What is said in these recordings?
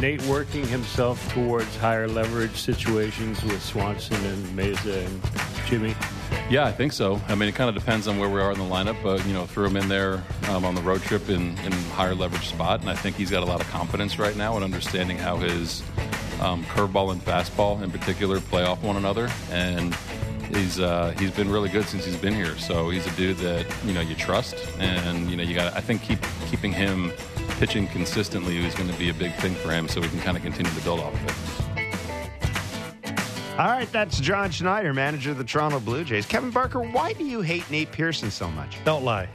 Nate working himself towards higher leverage situations with Swanson and Mayza and Yimi? Yeah, I think so. I mean, it kind of depends on where we are in the lineup, but you know, threw him in there um, on the road trip in in higher leverage spot, and I think he's got a lot of confidence right now in understanding how his um, curveball and fastball, in particular, play off one another, and he's uh, he's been really good since he's been here. So he's a dude that you know you trust, and you know you got. I think keep keeping him pitching consistently is going to be a big thing for him, so we can kind of continue to build off of it. All right, that's John Schneider, manager of the Toronto Blue Jays. Kevin Barker, why do you hate Nate Pearson so much? Don't lie.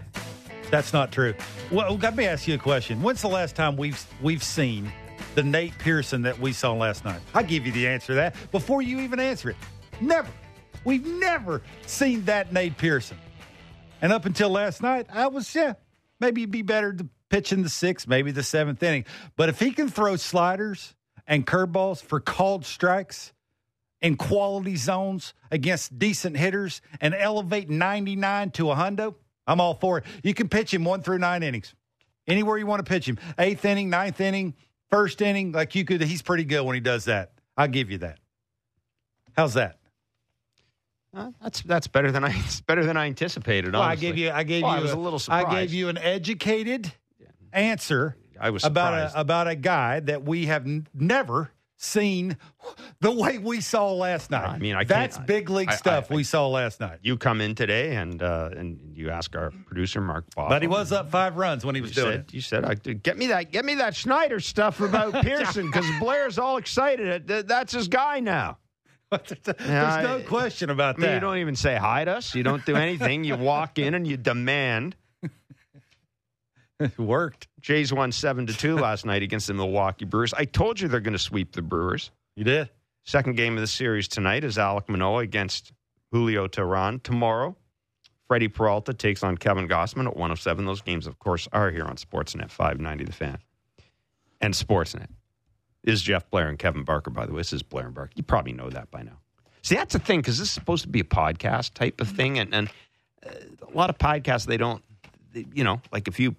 That's not true. Well, let me ask you a question. When's the last time we've we've seen the Nate Pearson that we saw last night? I give you the answer to that before you even answer it. Never. We've never seen that Nate Pearson. And up until last night, I was yeah, maybe it'd be better to pitch in the sixth, maybe the seventh inning. But if he can throw sliders and curveballs for called strikes in quality zones against decent hitters and elevate 99 to a hundo, I'm all for it. You can pitch him one through nine innings. Anywhere you want to pitch him. Eighth inning, ninth inning, first inning, like you could he's pretty good when he does that. I'll give you that. How's that? Uh, that's that's better than I it's better than I anticipated. Well, I gave you I gave Well, you I was a little surprised. I gave you an educated answer I was about a, about a guy that we have n- never seen the way we saw last night. I mean, I can't- that's big league I- stuff I- we saw last night. you come in today and uh, and you ask our producer Mark Bob. But he was up five runs when he was doing said, it. you said, I, get me that, get me that Schneider stuff about Pearson because Blair's all excited. That's his guy now. There's Yeah, no question about I mean, that. you don't even say hi to us. You don't do anything. you walk in and you demand. It worked. Jays won seven to two last night against the Milwaukee Brewers. I told you they're going to sweep the Brewers. You did. Second game of the series tonight is Alek Manoah against Julio Teheran. Tomorrow, Freddie Peralta takes on Kevin Gausman at 107. Those games, of course, are here on Sportsnet 590 The Fan. And Sportsnet is Jeff Blair and Kevin Barker, by the way. This is Blair and Barker. You probably know that by now. See, that's the thing, because this is supposed to be a podcast type of thing. And, and uh, a lot of podcasts, they don't, they, you know, like if you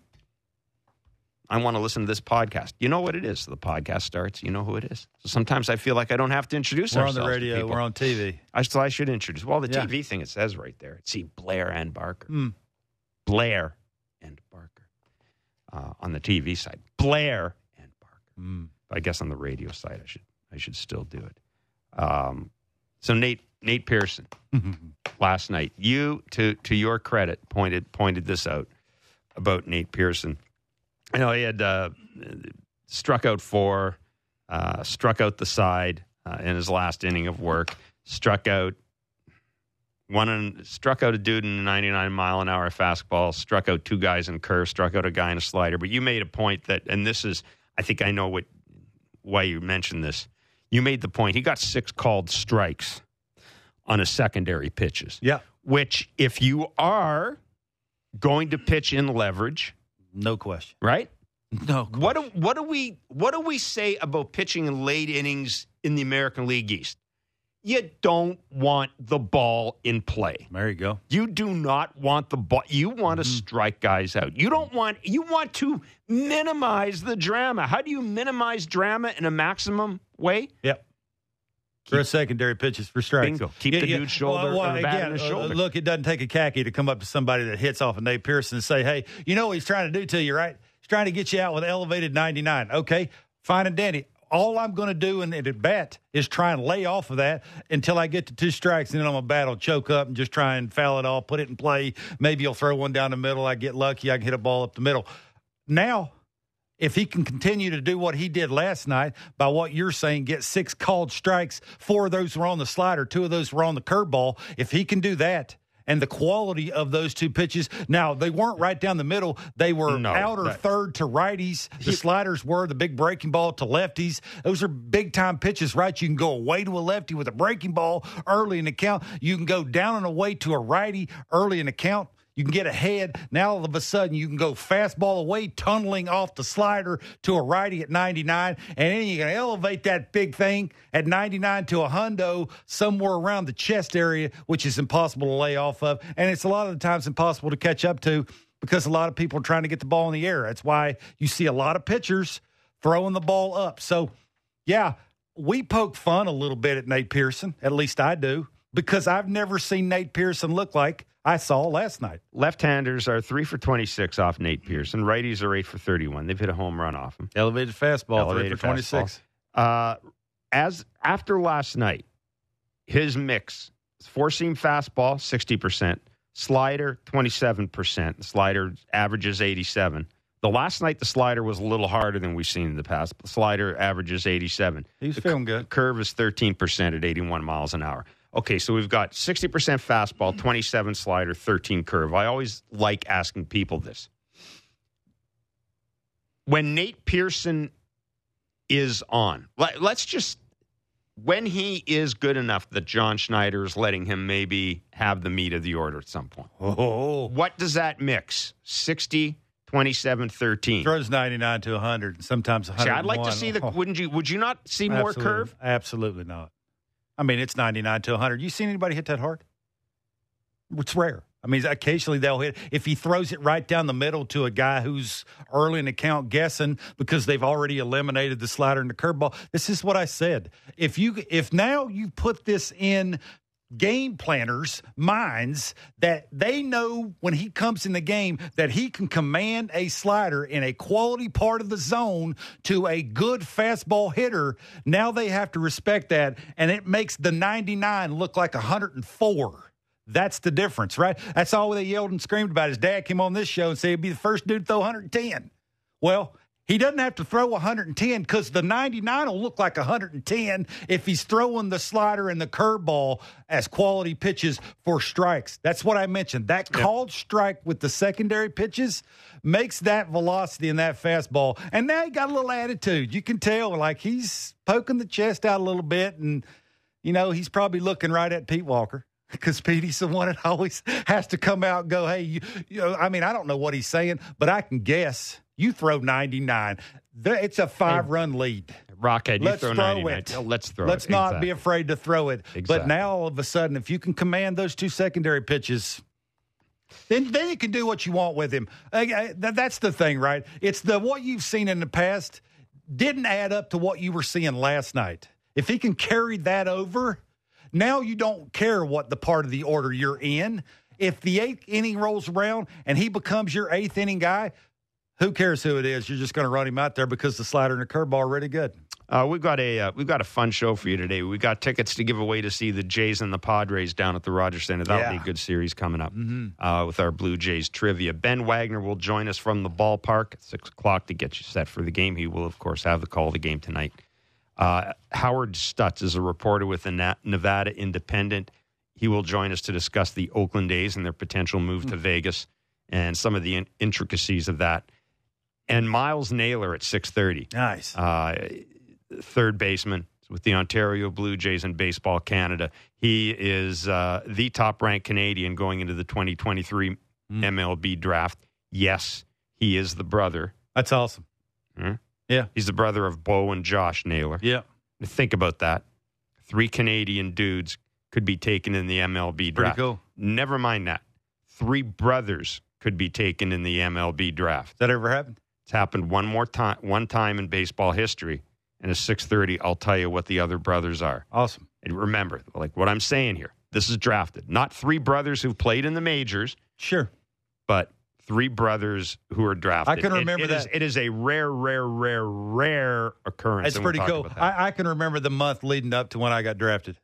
I want to listen to this podcast. You know what it is. The podcast starts. You know who it is. So sometimes I feel like I don't have to introduce We're on the radio. We're on TV. I so I should introduce. Well, the Yeah. TV thing it says right there. See Blair and Barker. Hmm. Blair and Barker. Uh, on the TV side, Blair and Barker. Mm. I guess on the radio side, I should I should still do it. Um, so Nate Nate Pearson last night. You to to your credit pointed pointed this out about Nate Pearson. I know he had uh, struck out four, uh, struck out the side uh, in his last inning of work, struck out one and struck out a dude in a 99 mile an hour fastball, struck out two guys in curve, struck out a guy in a slider. But you made a point that, and this is, I think I know what why you mentioned this. You made the point. He got six called strikes on his secondary pitches Yeah. which if you are going to pitch in leverage, No question. right? No. What do, what do we what do we say about pitching in late innings in the American League East? You don't want the ball in play. There you go. You do not want the ball. You want to mm-hmm. strike guys out. You don't want. You want to minimize the drama. How do you minimize drama in a maximum way? Yep. For a secondary pitches for strikes. Bingo. Keep the dude's shoulder or the bat in his uh. Look, it doesn't take a khaki to come up to somebody that hits off of Nate Pearson and say, hey, you know what he's trying to do to you, right? He's trying to get you out with elevated 99. Okay, fine and dandy. All I'm going to do in at bat is try and lay off of that until I get to two strikes, and then I'm going to battle, choke up, and just try and foul it off, put it in play. Maybe you'll throw one down the middle. I get lucky. I can hit a ball up the middle. Now, if he can continue to do what he did last night, by what you're saying, get six called strikes, four of those were on the slider, two of those were on the curveball. If he can do that, and the quality of those two pitches, now they weren't right down the middle; they were No, outer that- third to righties. The sliders were the big breaking ball to lefties. Those are big time pitches, right? You can go away to a lefty with a breaking ball early in the count. You can go down and away to a righty early in the count. You can get ahead. Now all of a sudden you can go fastball away, tunneling off the slider to a righty at 99, and then you can elevate that big thing at 99 to a hundo somewhere around the chest area, which is impossible to lay off of, and it's a lot of the times impossible to catch up to because a lot of people are trying to get the ball in the air. That's why you see a lot of pitchers throwing the ball up. So, yeah, we poke fun a little bit at Nate Pearson. At least I do, because I've never seen Nate Pearson look like I saw last night. Left-handers are three for twenty-six off Nate Pearson. Righties are eight for thirty-one. They've hit a home run off him. Elevated fastball, Elevated three for 26. Uh, as after last night, his mix: four-seam fastball, sixty percent, slider, twenty-seven percent. Slider averages eighty-seven. The last night, the slider was a little harder than we've seen in the past. The slider averages eighty-seven. He was The feeling c- good. Curve is thirteen percent at eighty-one miles an hour. Okay, so we've got sixty percent fastball, twenty-seven slider, thirteen curve. I always like asking people this. When Nate Pearson is on. Let, let's just when he is good enough that John Schneider is letting him maybe have the meat of the order at some point. Oh, What does that mix? 60, 27, 13. throws 99 to 100, and sometimes 100. See, I'd like to see the Oh, wouldn't you would you not see more absolutely- curve? Absolutely not. I mean, it's 99 to 100. You seen anybody hit that hard? It's rare. I mean, occasionally they'll hit. If he throws it right down the middle to a guy who's early in the count guessing because they've already eliminated the slider and the curveball. This is what I said. If you if now you put this in game planners' minds that they know when he comes in the game that he can command a slider in a quality part of the zone to a good fastball hitter. Now they have to respect that, and it makes the 99 look like 104. That's the difference, right? That's all they yelled and screamed about. His dad came on this show and said he'd be the first dude to throw 110. Well, he doesn't have to throw 110 because the 99 will look like 110 if he's throwing the slider and the curveball as quality pitches for strikes. That's what I mentioned. That called strike with the secondary pitches makes that velocity in that fastball. And now he got a little attitude. You can tell, like he's poking the chest out a little bit, and you know he's probably looking right at Pete Walker. Because Petey's the one that always has to come out and go, hey, you, you know, I mean, I don't know what he's saying, but I can guess. You throw 99. It's a five run lead. Rockhead, you Let's throw, throw 99. it. Let's throw Let's it. not Exactly. be afraid to throw it. But now all of a sudden, if you can command those two secondary pitches, then then you can do what you want with him. Uh, I- uh, that- That's the thing, right? It's the what you've seen in the past didn't add up to what you were seeing last night. If he can carry that over, now you don't care what the part of the order you're in. If the eighth inning rolls around and he becomes your eighth inning guy, who cares who it is? You're just going to run him out there because the slider and the curveball are really good. Uh, we've got a uh, we've got a fun show for you today. We've got tickets to give away to see the Jays and the Padres down at the Rogers Centre. That'll be a good series coming up uh, with our Blue Jays trivia. Ben Wagner will join us from the ballpark at six o'clock to get you set for the game. He will, of course, have the call of the game tonight. Uh, Howard Stutz is a reporter with the Nevada Independent. He will join us to discuss the Oakland A's and their potential move to Vegas and some of the in- intricacies of that. And Myles Naylor at six thirty Nice. uh, third baseman with the Ontario Blue Jays and Baseball Canada. He is uh, the top ranked Canadian going into the 2023 MLB draft. Yes, he is the brother. That's awesome. Hmm? Yeah. He's the brother of Bo and Josh Naylor. Yeah. Think about that. Three Canadian dudes could be taken in the MLB Pretty draft. cool. Never mind that. Three brothers could be taken in the MLB draft. That ever happened? It's happened one more time, one time in baseball history. And at six thirty, I'll tell you what the other brothers are. Awesome. And remember, like what I'm saying here, this is drafted, not three brothers who've played in the majors, Sure. but three brothers who are drafted. I can It- remember it is- that. it is a rare, rare, rare, rare occurrence. It's and we'll pretty cool. I, I can remember the month leading up to when I got drafted.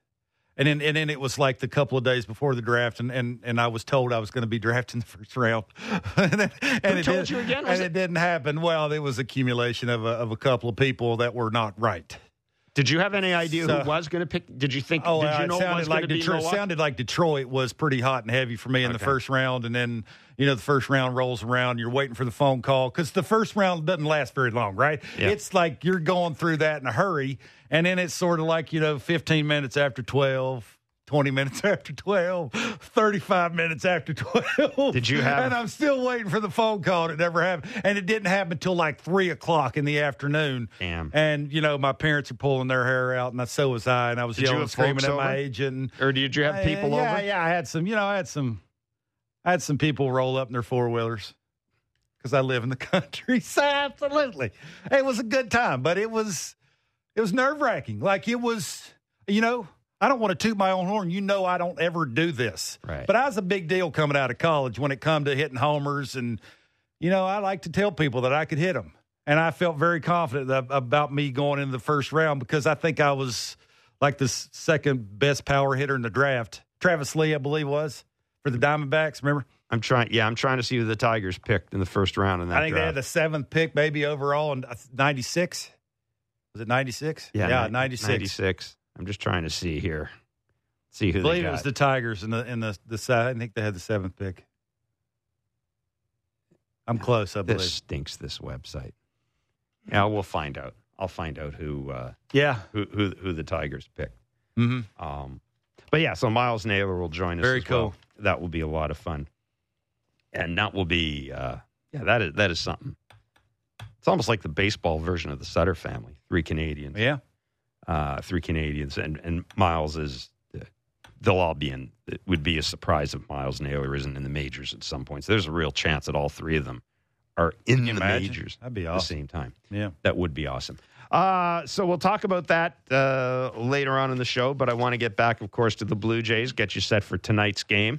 And then, and then it was like the couple of days before the draft, and, and, and I was told I was going to be drafted in the first round. and then, and it told did- you again? Was And it- it didn't happen. Well, there was accumulation of a, of a couple of people that were not right. Did you have any idea So- who was going to pick? Did you think? Oh, did you know it it sounded was like going to be Detroit. Milwaukee? Sounded like Detroit was pretty hot and heavy for me in the first round, and then you know the first round rolls around. You're waiting for the phone call because the first round doesn't last very long, right? Yeah. It's like you're going through that in a hurry, and then it's sort of like you know 15 minutes after 12. 20 minutes after 12, 35 minutes after 12. Did you have- And I'm still waiting for the phone call. and It never happened. And it didn't happen until like 3 o'clock in the afternoon. Damn. And, you know, my parents are pulling their hair out, and so was I. And I was Did yelling, screaming at my agent. Or did you have people yeah, over? Yeah, I had some. You know, I had some. I had some people roll up in their four wheelers. because I live in the country. So absolutely, it was a good time, but it was it was nerve wracking. Like it was, you know. I don't want to toot my own horn. You know I don't ever do this. Right. But I was a big deal coming out of college when it come to hitting homers and you know, I like to tell people that I could hit them. And I felt very confident about me going into the first round because I think I was like the second best power hitter in the draft. Travis Lee, I believe, was for the Diamondbacks. Remember? I'm trying. Yeah, I'm trying to see who the Tigers picked in the first round in that. I think draft. they had the seventh pick, maybe overall in uh, '96. Was it '96? Yeah, yeah, '96. '96. I'm just trying to see here. See who I believe it was the Tigers in the in the the side. I think they had the seventh pick. I'm close, I believe. this stinks. This website. Yeah, we'll find out. I'll find out who uh, yeah. who, who who the Tigers picked. Mm-hmm. Um, but yeah, so Myles Naylor will join us. Very as well. cool. That will be a lot of fun, and that will be uh, yeah, that is that is something. It's almost like the baseball version of the Sutter family. Three Canadians, Yeah. uh, three Canadians, and and Myles is. Uh, they'll all be in. It would be a surprise if Myles Naylor isn't in the majors at some point. So There's a real chance that all three of them are in the imagine? majors That'd be at the same time. Yeah. That would be awesome. Uh, so we'll talk about that uh, later on in the show, but I want to get back, of course, to the Blue Jays, get you set for tonight's game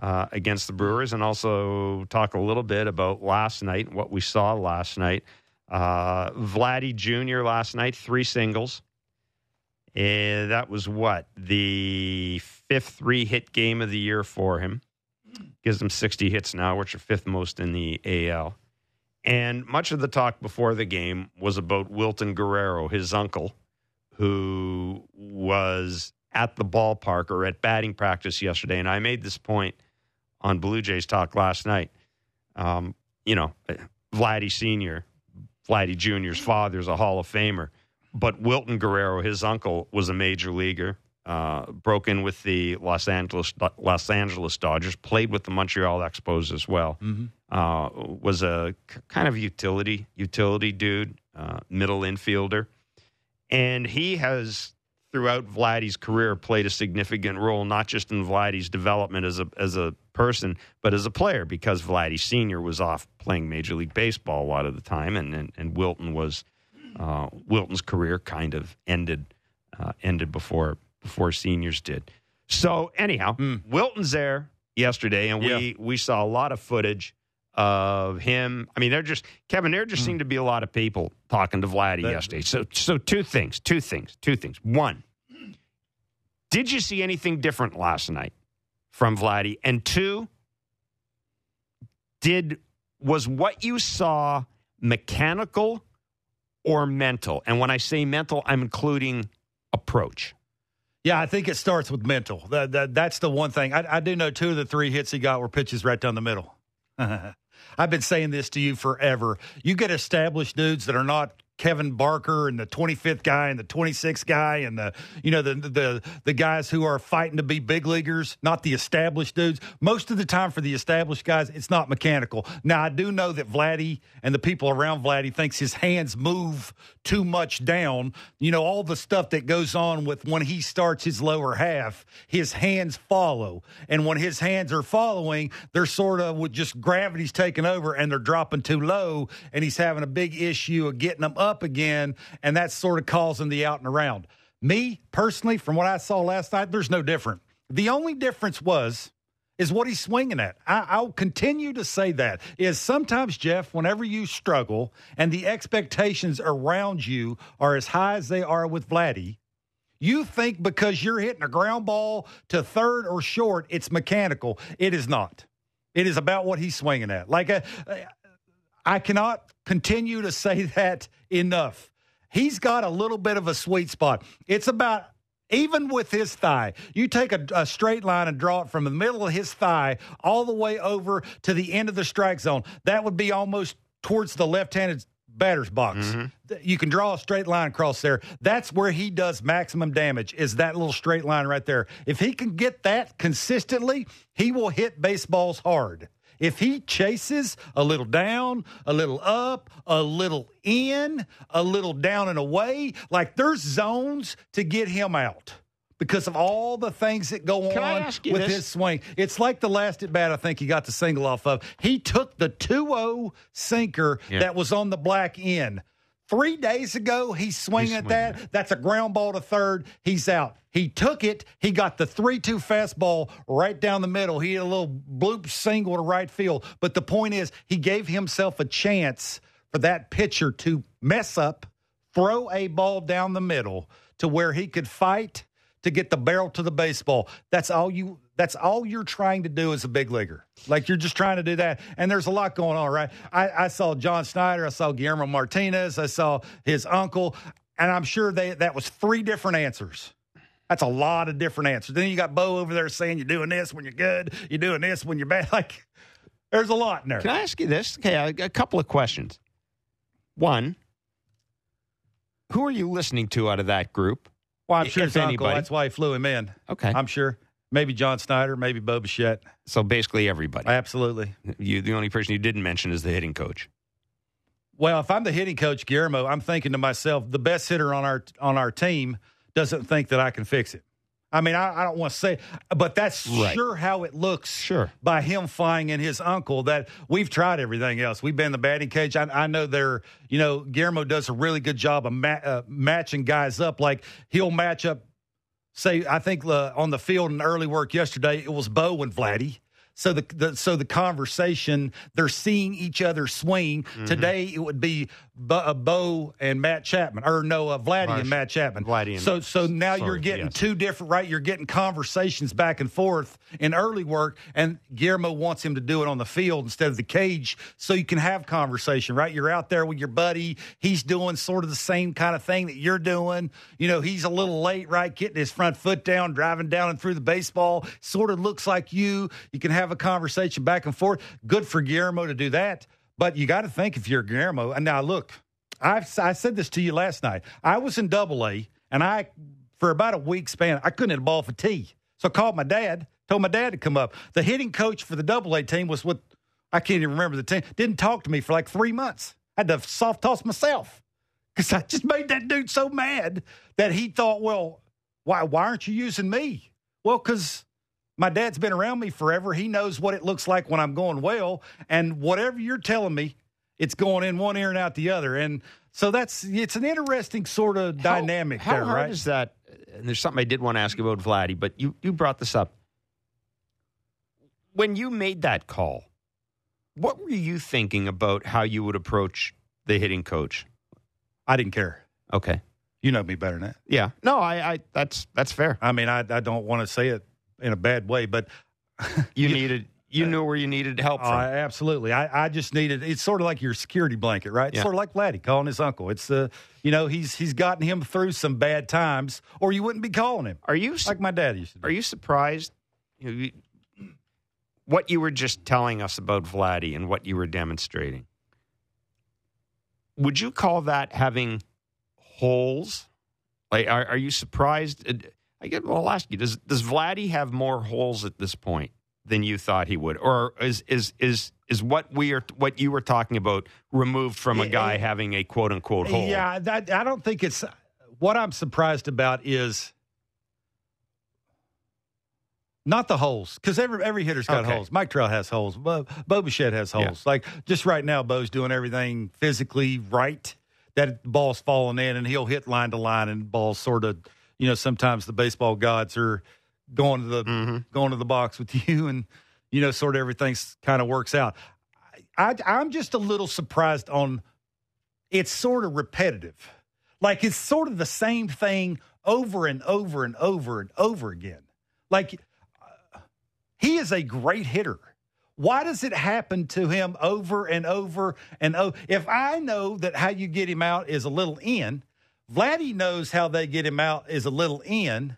uh, against the Brewers, and also talk a little bit about last night, what we saw last night. Uh, Vladdy Jr. last night, three singles. And that was what? The fifth three hit game of the year for him. Gives him 60 hits now, which are fifth most in the AL. And much of the talk before the game was about Wilton Guerrero, his uncle, who was at the ballpark or at batting practice yesterday. And I made this point on Blue Jays Talk last night. Um, you know, Vladdy Sr., Vladdy Jr.'s father is a Hall of Famer. But Wilton Guerrero, his uncle, was a major leaguer. Uh, broke in with the Los Angeles Los Angeles Dodgers, played with the Montreal Expos as well Mm-hmm. uh, was a kind of utility utility dude, uh, middle infielder, and he has throughout Vladdy's career played a significant role, not just in Vladdy's development as a as a person, but as a player, because Vladdy Senior was off playing Major League Baseball a lot of the time, and and, and Wilton was uh, Wilton's career kind of ended uh, ended before before seniors did. So anyhow, Wilton's there yesterday, and we we saw a lot of footage of him. I mean, they're just Kevin. There just hmm. seemed to be a lot of people talking to Vladdy That- yesterday. So so two things, two things, two things. One, did you see anything different last night from Vladdy? And two, did was what you saw mechanical or mental? And when I say mental, I'm including approach. Yeah, I think it starts with mental. That, that that's the one thing. I, I do know two of the three hits he got were pitches right down the middle. I've been saying this to you forever. You get established dudes that are not Kevin Barker and the 25th guy and the 26th guy and the you know the the the guys who are fighting to be big leaguers, not the established dudes. Most of the time for the established guys, it's not mechanical. Now I do know that Vladdy and the people around Vladdy thinks his hands move too much down. You know all the stuff that goes on with when he starts his lower half, his hands follow, and when his hands are following, they're sort of with just gravity's taking over and they're dropping too low, and he's having a big issue of getting them up again, and that's sort of causing the out and around. Me personally, from what I saw last night, there's no different. The only difference was is what he's swinging at. I, I'll continue to say that is sometimes Jeff, whenever you struggle and the expectations around you are as high as they are with Vladdy, you think because you're hitting a ground ball to third or short, it's mechanical. It is not. It is about what he's swinging at. Like a, I cannot continue to say that enough. He's got a little bit of a sweet spot. It's about even with his thigh, you take a, a, straight line and draw it from the middle of his thigh all the way over to the end of the strike zone. That would be almost towards the left-handed batter's box. Mm-hmm. You can draw a straight line across there. That's where he does maximum damage. Is that little straight line right there? If he can get that consistently, he will hit baseballs hard. If he chases a little down, a little up, a little in, a little down and away, like there's zones to get him out because of all the things that go Can on with this? his swing. It's like the last at bat I think he got the single off of. He took the 2-0 sinker Yeah. that was on the black end. Three days ago, he's swinging at that. That's a ground ball to third. He's out. He took it. He got the 3 2 fastball right down the middle. He had a little bloop single to right field. But the point is, he gave himself a chance for that pitcher to mess up, throw a ball down the middle to where he could fight to get the barrel to the baseball. That's all you. That's all you're trying to do as a big leaguer. Like you're just trying to do that. And there's a lot going on, right? I, I saw John Schneider. I saw Guillermo Martinez. I saw his uncle. And I'm sure they that was three different answers. That's a lot of different answers. Then you got Bo over there saying you're doing this when you're good, you're doing this when you're bad. Like there's a lot in there. Can I ask you this? Okay, a, a couple of questions. One, who are you listening to out of that group? well, I'm sure if it's uncle. anybody. That's why he flew him in. Okay, I'm sure. Maybe John Schneider, maybe Bo Bichette. so basically everybody. Absolutely. You, the only person you didn't mention is the hitting coach. Well, if I'm the hitting coach, Guillermo, I'm thinking to myself, the best hitter on our on our team doesn't think that I can fix it. I mean, I, I don't want to say, but that's Right. sure how it looks. Sure. By him flying in his uncle, that we've tried everything else. We've been in the batting cage. I, I know they're, you know, Guillermo does a really good job of ma- uh, matching guys up. Like he'll match up. Say, I think uh, on the field in early work yesterday, it was Bo and Vladdy. So the, the so the conversation they're seeing each other swing. Mm-hmm. Today it would be Bo, uh, Bo and Matt Chapman, or no, uh, Vladdy Marsh- and Matt Chapman. Vladdy so so now sorry, you're getting yes. two different right. You're getting conversations back and forth in early work, and Guillermo wants him to do it on the field instead of the cage, so you can have conversation. Right, you're out there with your buddy. He's doing sort of the same kind of thing that you're doing. You know, he's a little late, right, getting his front foot down, driving down and through the baseball. Sort of looks like you. You can have a conversation back and forth. Good for Guillermo to do that. But you got to think if you're Guillermo. And now look, I've, I said this to you last night. I was in Double A, and I for about a week span I couldn't hit a ball for T. So I called my dad, told my dad to come up. The hitting coach for the Double A team was what I can't even remember the team. Didn't talk to me for like three months. I had to soft toss myself because I just made that dude so mad that he thought, well, why why aren't you using me? Well, because my dad's been around me forever. He knows what it looks like when I'm going well, and whatever you're telling me, it's going in one ear and out the other. And so that's it's an interesting sort of dynamic how, there, hard right? is that? And there's something I did want to ask about Vladdy, but you you brought this up. When you made that call, what were you thinking about how you would approach the hitting coach? I didn't care. Okay. You know me better than that. Yeah. No, I, I that's that's fair. I mean, I, I don't want to say it in a bad way, but You needed you knew where you needed help Uh, from. absolutely. I, I just needed. It's sort of like your security blanket, right? It's Yeah. sort of like Vladdy calling his uncle. It's uh, you know, he's he's gotten him through some bad times, or you wouldn't be calling him Are you like my dad used to. Do. Are you surprised? You what you were just telling us about Vladdy and what you were demonstrating. Would you call that having holes? Like, are, are you surprised? I get. Well, I'll ask you: Does does Vladdy have more holes at this point than you thought he would, or is is is is what we are what you were talking about removed from a guy yeah. having a quote unquote hole? Yeah, that, I don't think it's. What I'm surprised about is not the holes, because every every hitter's got Okay. holes. Mike Trout has holes. Bo, Bo Bichette has Yeah. holes. Like just right now, Bo's doing everything physically right. That ball's falling in, and he'll hit line to line, and ball sort of, you know, sometimes the baseball gods are going to the Mhm. going to the box with you, and you know, sort of everything kind of works out. I, I'm just a little surprised on it's sort of repetitive. Like it's sort of the same thing over and over and over and over again. Like uh, he is a great hitter. Why does it happen to him over and over and over? If I know that how you get him out is a little in, Vladdy knows how they get him out is a little in.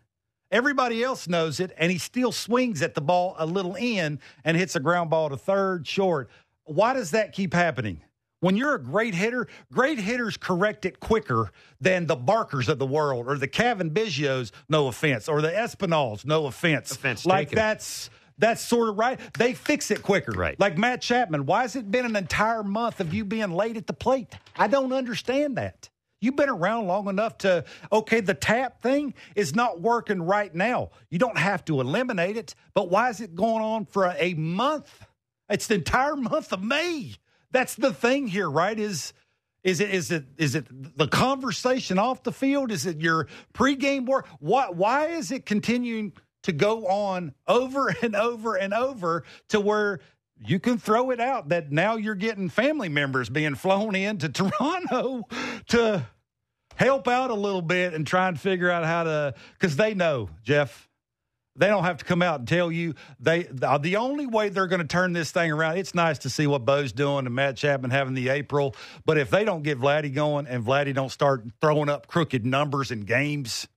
Everybody else knows it, and he still swings at the ball a little in and hits a ground ball to third short. Why does that keep happening? When you're a great hitter, great hitters correct it quicker than the Barkers of the world or the Cavan Biggios, no offense, or the Espinals, no offense. Offense like taken. that's that's sort of right. They fix it quicker. Right. Like Matt Chapman. Why has it been an entire month of you being late at the plate? I don't understand that. You've been around long enough to, okay, the tap thing is not working right now. You don't have to eliminate it, but why is it going on for a, month? It's the entire month of May. That's the thing here, right? Is is it is it is it the conversation off the field? Is it your pregame work? Why why is it continuing to go on over and over and over to where you can throw it out that now you're getting family members being flown into Toronto to help out a little bit and try and figure out how to because they know Jeff they don't have to come out and tell you they the only way they're going to turn this thing around it's nice to see what bo's doing and matt chapman having the april but if they don't get vladdy going and vladdy don't start throwing up crooked numbers and games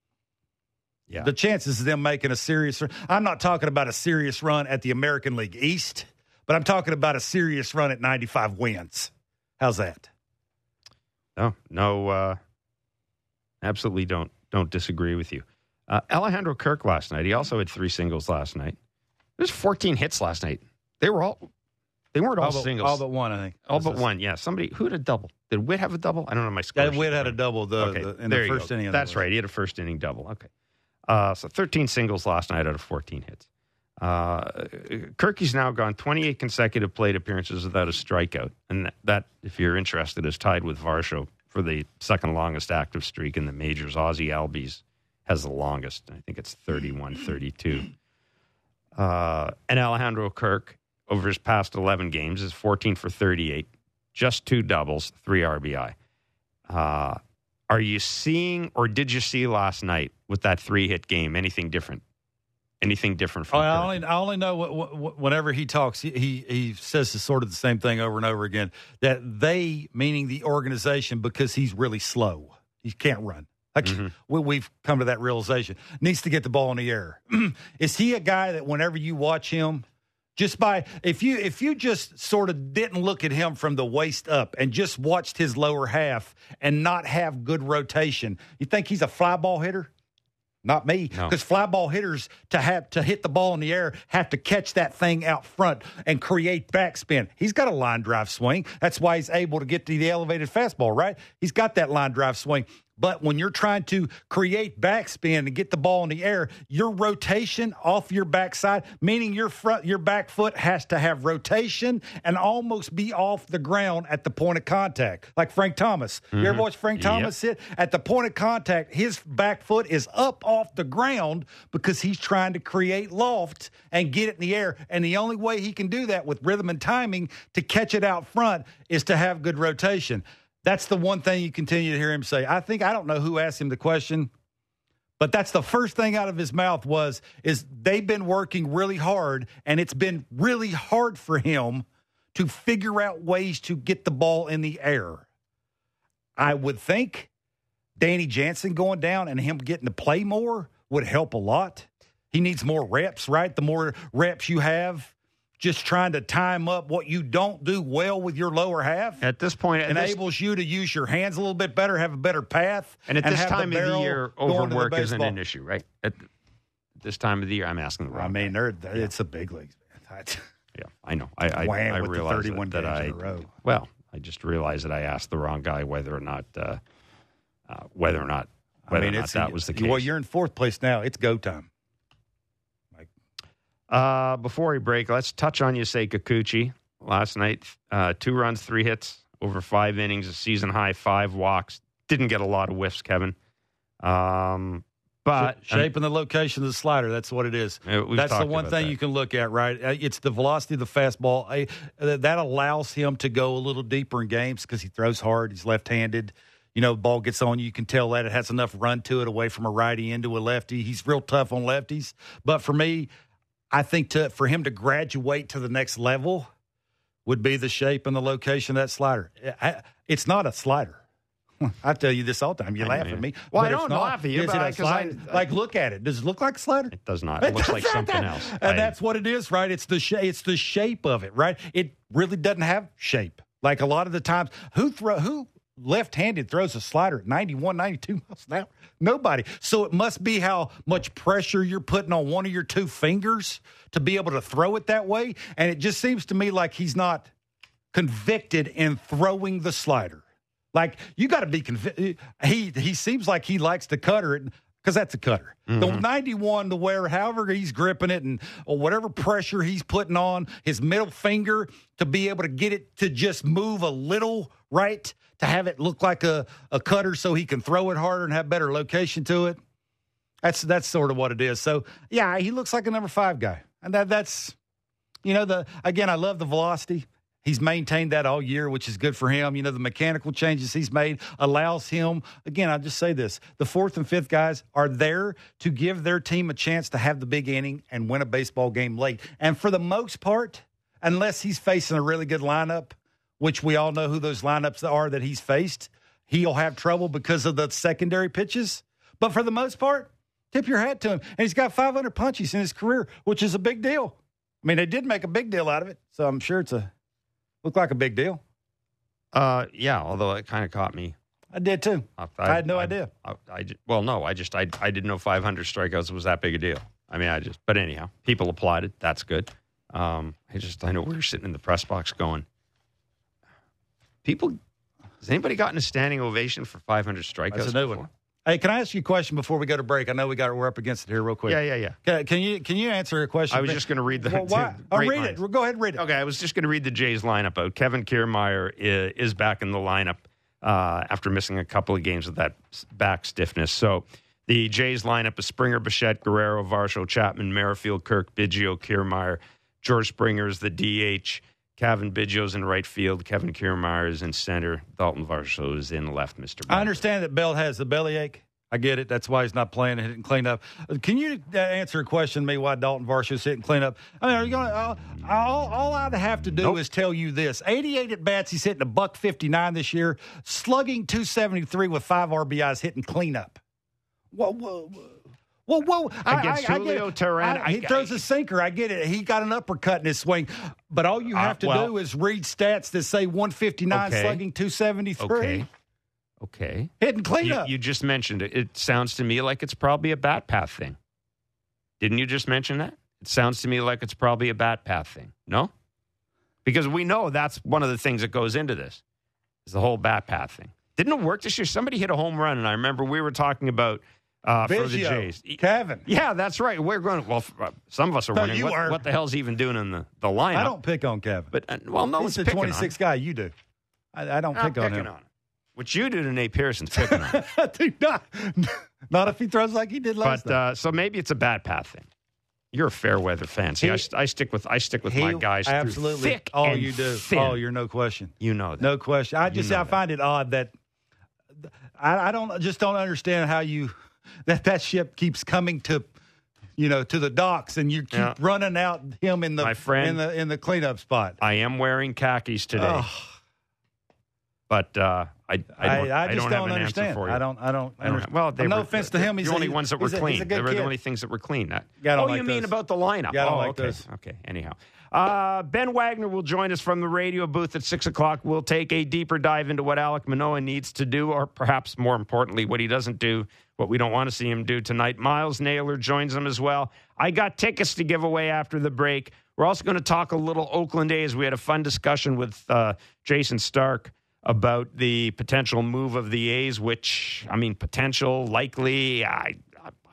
Yeah. the chances of them making a serious i'm not talking about a serious run at the american league east but i'm talking about a serious run at 95 wins how's that No, no, uh, absolutely don't don't disagree with you. Uh, Alejandro Kirk last night. He also had three singles last night. There's 14 hits last night. They were all they weren't all, all but, singles. all but one i think All but this- one. Yeah, somebody who had a double. Did Whit have a double? I don't know my score. Yeah, sheet Whit had a double the, okay, the, in the first go. inning. of That's right. He had a first inning double. Okay, uh, so 13 singles last night out of 14 hits. Uh, Kirky's now gone 28 consecutive plate appearances without a strikeout, and that, if you're interested, is tied with Varsho for the second longest active streak in the majors. Ozzie Albies has the longest. I think it's 31 32. Uh, and Alejandro Kirk, over his past 11 games, is 14 for 38, just two doubles, three RBI. Uh, are you seeing, or did you see last night with that three hit game, anything different? Anything different Oh, from I only I only know what, what, whenever he talks, he, he he says the sort of the same thing over and over again. That they, meaning the organization, because he's really slow, he can't run. Like Mhm. we, we've come to that realization, needs to get the ball in the air. Is he a guy that whenever you watch him, just by if you if you just sort of didn't look at him from the waist up and just watched his lower half and not have good rotation, you think he's a fly ball hitter? Not me, No. because fly ball hitters to have to hit the ball in the air have to catch that thing out front and create backspin. He's got a line drive swing. That's why he's able to get to the elevated fastball. Right? He's got that line drive swing. But when you're trying to create backspin and get the ball in the air, your rotation off your backside, meaning your front, your back foot has to have rotation and almost be off the ground at the point of contact, like Frank Thomas. You ever mm-hmm. watch Frank Yep. Thomas hit at the point of contact? His back foot is up off the ground because he's trying to create loft and get it in the air. And the only way he can do that with rhythm and timing to catch it out front is to have good rotation. That's the one thing you continue to hear him say. I think I don't know who asked him the question, but that's the first thing out of his mouth was is they've been working really hard and it's been really hard for him to figure out ways to get the ball in the air. I would think Danny Jansen going down and him getting to play more would help a lot. He needs more reps, right? The more reps you have, just trying to time up what you don't do well with your lower half At this point, at this, enables you to use your hands a little bit better, have a better path. and at this have the time of the year, to the overwork isn't an issue, right? At this time of the year, I'm asking the wrong. I mean, guy. they're, it's a big league. man. yeah, I know. I I, I realize 31 that, that I in a row. well, I just realized that I asked the wrong guy whether or not uh, uh, whether or not whether I mean, or not it's that was the case. Well, you're in fourth place now. It's go time. Uh, before we break, let's touch on Yusei Kikuchi. Last night, uh, two runs, three hits over five innings, a season high, five walks. Didn't get a lot of whiffs, Kevin. Um, but Sh- shape and the location of the slider. That's what it is. That's the one thing that. you can look at, right? Uh, It's the velocity of the fastball. I, uh, that allows him to go a little deeper in games because he throws hard. He's left-handed. You know, ball gets on you. You can tell that it has enough run to it away from a righty into a lefty. He's real tough on lefties. But for me, I think to for him to graduate to the next level would be the shape and the location of that slider. I- It's not a slider. I tell you this all the time. You I laugh at me. Well, I but it's don't not. laugh at you, Is it a I- 'cause I- slider? like, look at it. Does it look like a slider? it does not. It looks like something else. And I- that's what it is, right? It's the sh- it's the shape of it, right? It really doesn't have shape. Like a lot of the times, who throw who left-handed throws a slider at 91, 92 miles an hour? Nobody. So it must be how much pressure you're putting on one of your two fingers to be able to throw it that way. And it just seems to me like he's not convicted in throwing the slider. Like you got to be convinced. He he seems like he likes to cutter it because that's a cutter. Mm-hmm. The 91 to where however he's gripping it and or whatever pressure he's putting on his middle finger to be able to get it to just move a little right to have it look like a, a cutter so he can throw it harder and have better location to it. That's that's sort of what it is. So yeah, he looks like a number five guy, and that that's you know the again I love the velocity. He's maintained that all year, which is good for him. You know, the mechanical changes he's made allows him, again, I'll just say this the fourth and fifth guys are there to give their team a chance to have the big inning and win a baseball game late. And for the most part, unless he's facing a really good lineup, which we all know who those lineups are that he's faced, he'll have trouble because of the secondary pitches. But for the most part, tip your hat to him. And he's got 500 punches in his career, which is a big deal. I mean, they did make a big deal out of it, so I'm sure it's a look like a big deal. Uh, yeah, although it kind of caught me. I did too. off. I had no idea. I, I ju- well, no, I just I I didn't know 500 strikeouts was that big a deal. I mean, I just. But anyhow, people applauded. That's good. Um, I just I know we were sitting in the press box going. People, has anybody gotten a standing ovation for 500 strikeouts? That's a new before? one. Hey, can I ask you a question before we go to break? I know we got we're up against it here real quick. Yeah, yeah, yeah. Can, can you can you answer a question? I was just going to read the. Well, why? the Oh, read minds. it. Go ahead, and read it. Okay, I was just going to read the Jays lineup out. Kevin Kiermaier is, is back in the lineup uh, after missing a couple of games with that back stiffness. So the Jays lineup is Springer, Bichette, Guerrero, Varsho, Chapman, Merrifield, Kirk, Biggio, Kiermaier. George Springer is the DH. Cavan Biggio's in right field. Kevin Kiermaier is in center. Dalton Varsho is in left, Mr. I understand that Belt has the bellyache. I get it. That's why he's not playing and hitting cleanup. Can you uh, answer a question to me why Dalton Varsho's hitting cleanup? I mean, are you going to? All, all I'd have to do Nope. is tell you this: 88 at bats, he's hitting a buck 59 this year, slugging 273 with five RBIs, hitting cleanup. Whoa, whoa, whoa. Whoa, whoa. Against get Julio. Teheran, I- he I- throws a sinker. I get it. He got an uppercut in his swing. But all you Uh, have to well- do is read stats that say 159 Okay. slugging 273. Okay. Okay. Hitting You, cleanup. you just mentioned it. It sounds to me like it's probably a bat path thing. Didn't you just mention that? It sounds to me like it's probably a bat path thing. No? Because we know that's one of the things that goes into this is the whole bat path thing. Didn't it work this year? Somebody hit a home run, and I remember we were talking about uh, for the Jays. Kevin. Yeah, that's right. We're going. Well, uh, some of us are No, wondering you what, are. what the hell's he even doing in the the lineup. I don't pick on Kevin. But uh, well, no He's picking 26 guy. You do. I, I don't I'm pick on him. on. What you do to Nate Pearson's picking on not, not if he throws like he did last But uh, so maybe it's a bad path thing. You're a fair weather fan. See, He- I, I stick with I stick with He- my guys. Absolutely. thick oh, you do. thin. Oh, you're no question. you know that. No question. I just know I that. find it odd that I, I don't just don't understand how you that that ship keeps coming to you know to the docks and you keep Yeah. running out him in the My friend- in the in the cleanup spot. I am wearing khakis today, Oh, but uh, I I don't, I, just don't, don't, have an understand. answer for you. I don't. I don't. I don't understand. well, they no were, offense to him. he's The He's only a, ones that were a- clean. He's a they were kid. the only things that were clean. That- I oh, like you mean about the lineup? Yeah, I oh, like okay. those. Okay. Anyhow, uh, Ben Wagner will join us from the radio booth at six o'clock. We'll take a deeper dive into what Alek Manoah needs to do, or perhaps more importantly, what he doesn't do, what we don't want to see him do tonight. Myles Naylor joins him as well. I got tickets to give away after the break. We're also going to talk a little Oakland A's. We had a fun discussion with uh, Jayson Stark about the potential move of the A's, which I mean, potential, likely. I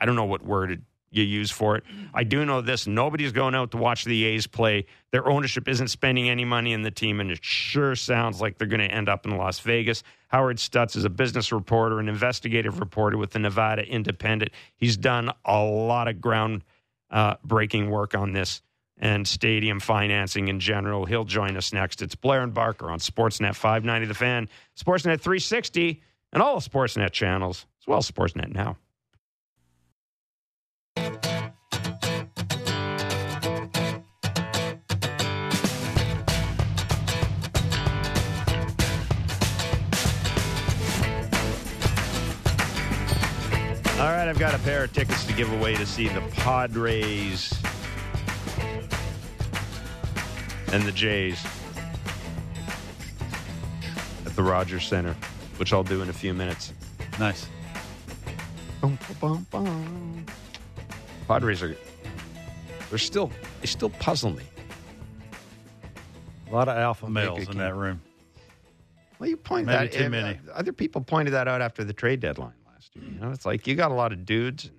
I don't know what word you use for it. I do know this: nobody's going out to watch the A's play. Their ownership isn't spending any money in the team, and it sure sounds like they're going to end up in Las Vegas. Howard Stutz is a business reporter, an investigative reporter with the Nevada Independent. He's done a lot of ground uh, breaking work on this and stadium financing in general. He'll join us next. It's Blair and Barker on Sportsnet 590 The Fan, Sportsnet 360, and all Sportsnet channels, as well as Sportsnet Now. All right, I've got a pair of tickets to give away to see the Padres and the Jays at the Rogers Centre, which I'll do in a few minutes. Nice. Bum, bum, bum. Padres are they're still they still puzzle me. A lot of alpha males in that room. Well, you point Maybe that. too uh, many. Other people pointed that out after the trade deadline last year. You know, it's like you got a lot of dudes. And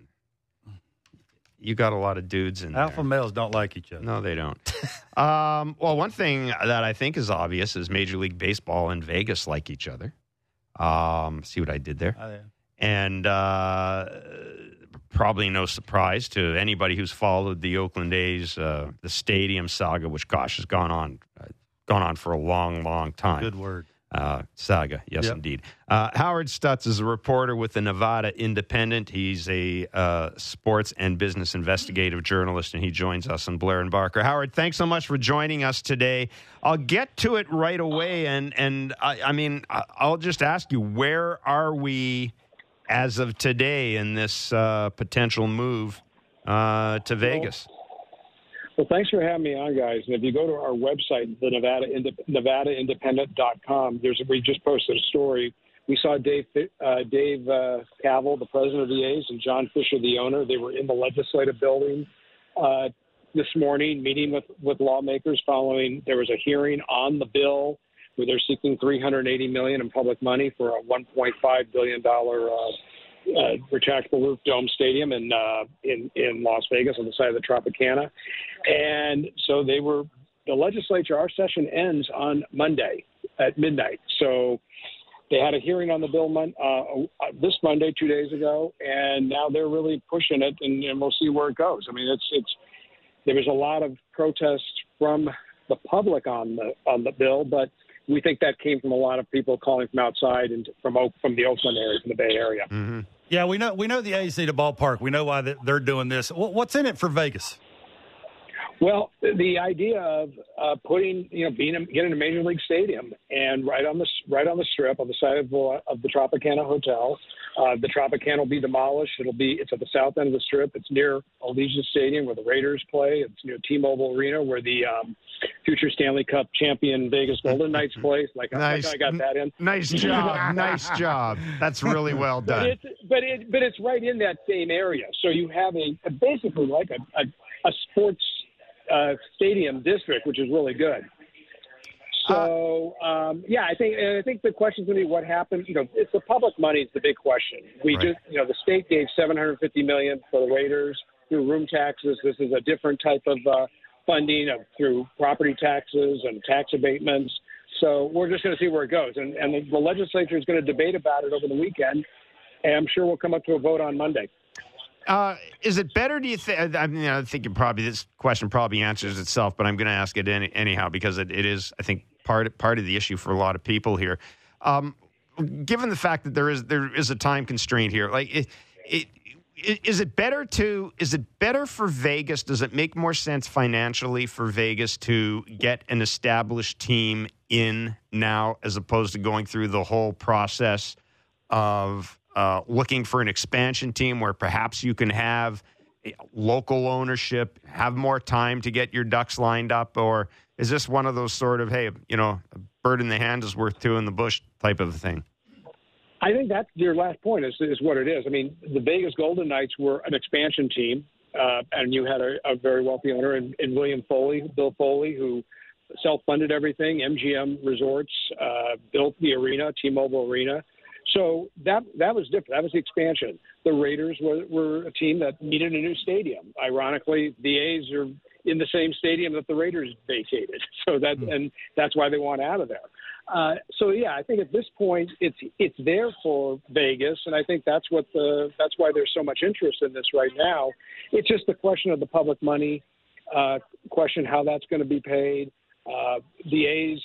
you got a lot of dudes in Alpha there. males don't like each other. No, they don't. um, well, one thing that I think is obvious is Major League Baseball and Vegas like each other. Um, see what I did there? I- and uh, probably no surprise to anybody who's followed the Oakland A's, uh, the stadium saga, which gosh has gone on, uh, gone on for a long, long time. good word. Uh, saga, yes, Yep. indeed. Uh, Howard Stutz is a reporter with the Nevada Independent. He's a uh, sports and business investigative journalist, and he joins us on Blair and Barker. Howard, thanks so much for joining us today. I'll get to it right away, and and I, I mean, I'll just ask you, where are we as of today in this uh, potential move uh, to Vegas? Well, thanks for having me on, guys. And if you go to our website, the Nevada NevadaIndependent.com, there's we just posted a story. We saw Dave uh, Dave uh, Kaval, the president of the A's, and John Fisher, the owner. They were in the legislative building uh, this morning, meeting with with lawmakers. Following there was a hearing on the bill where they're seeking 380 million in public money for a 1.5 billion dollar. Uh, uh, retractable roof dome stadium in uh, in in Las Vegas on the side of the Tropicana, and so they were the legislature. Our session ends on Monday at midnight, so they had a hearing on the bill mon- uh, uh, this Monday, two days ago, and now they're really pushing it, and, and we'll see where it goes. I mean, it's it's there was a lot of protest from the public on the on the bill, but we think that came from a lot of people calling from outside and from Oak, from the Oakland area, from the Bay Area. Mm-hmm. Yeah, we know we know the A's need a ballpark. We know why they- they're doing this. What's in it for Vegas? Well, the idea of uh, putting, you know, being a, getting a major league stadium and right on the right on the strip on the side of, uh, of the Tropicana Hotel, uh, the Tropicana will be demolished. It'll be it's at the south end of the strip. It's near Allegiant Stadium where the Raiders play. It's near T-Mobile Arena where the um, future Stanley Cup champion Vegas Golden Knights play. Like, Nice. I got that in. Nice job, nice job. That's really well But done. it's but it but it's right in that same area. So you have a basically like a a, a sports uh, stadium district, which is really good. So um, yeah, I think and I think the question is going to be what happened. You know, it's the public money is the big question. We Right. just you know the state gave 750 million for the Raiders through room taxes. This is a different type of uh, funding of, through property taxes and tax abatements. So we're just going to see where it goes, and and the, the legislature is going to debate about it over the weekend, and I'm sure we'll come up to a vote on Monday. Uh, is it better? Do you think? I mean, I think probably this question probably answers itself, but I'm going to ask it any, anyhow because it, it is, I think, part part of the issue for a lot of people here. Um, given the fact that there is there is a time constraint here, like it, it, i- is it better to is it better for Vegas? Does it make more sense financially for Vegas to get an established team in now as opposed to going through the whole process of uh, looking for an expansion team where perhaps you can have local ownership, have more time to get your ducks lined up, or is this one of those sort of hey, you know, a bird in the hand is worth two in the bush type of thing? I think that's your last point is, is what it is. I mean, the Vegas Golden Knights were an expansion team, uh, and you had a, a very wealthy owner in, in William Foley, Bill Foley, who self-funded everything. MGM Resorts uh, built the arena, T-Mobile Arena. So that that was different. That was the expansion. The Raiders were, were a team that needed a new stadium. Ironically, the A's are in the same stadium that the Raiders vacated. So that and that's why they want out of there. Uh, so yeah, I think at this point it's it's there for Vegas, and I think that's what the that's why there's so much interest in this right now. It's just the question of the public money, uh, question how that's going to be paid. Uh, the A's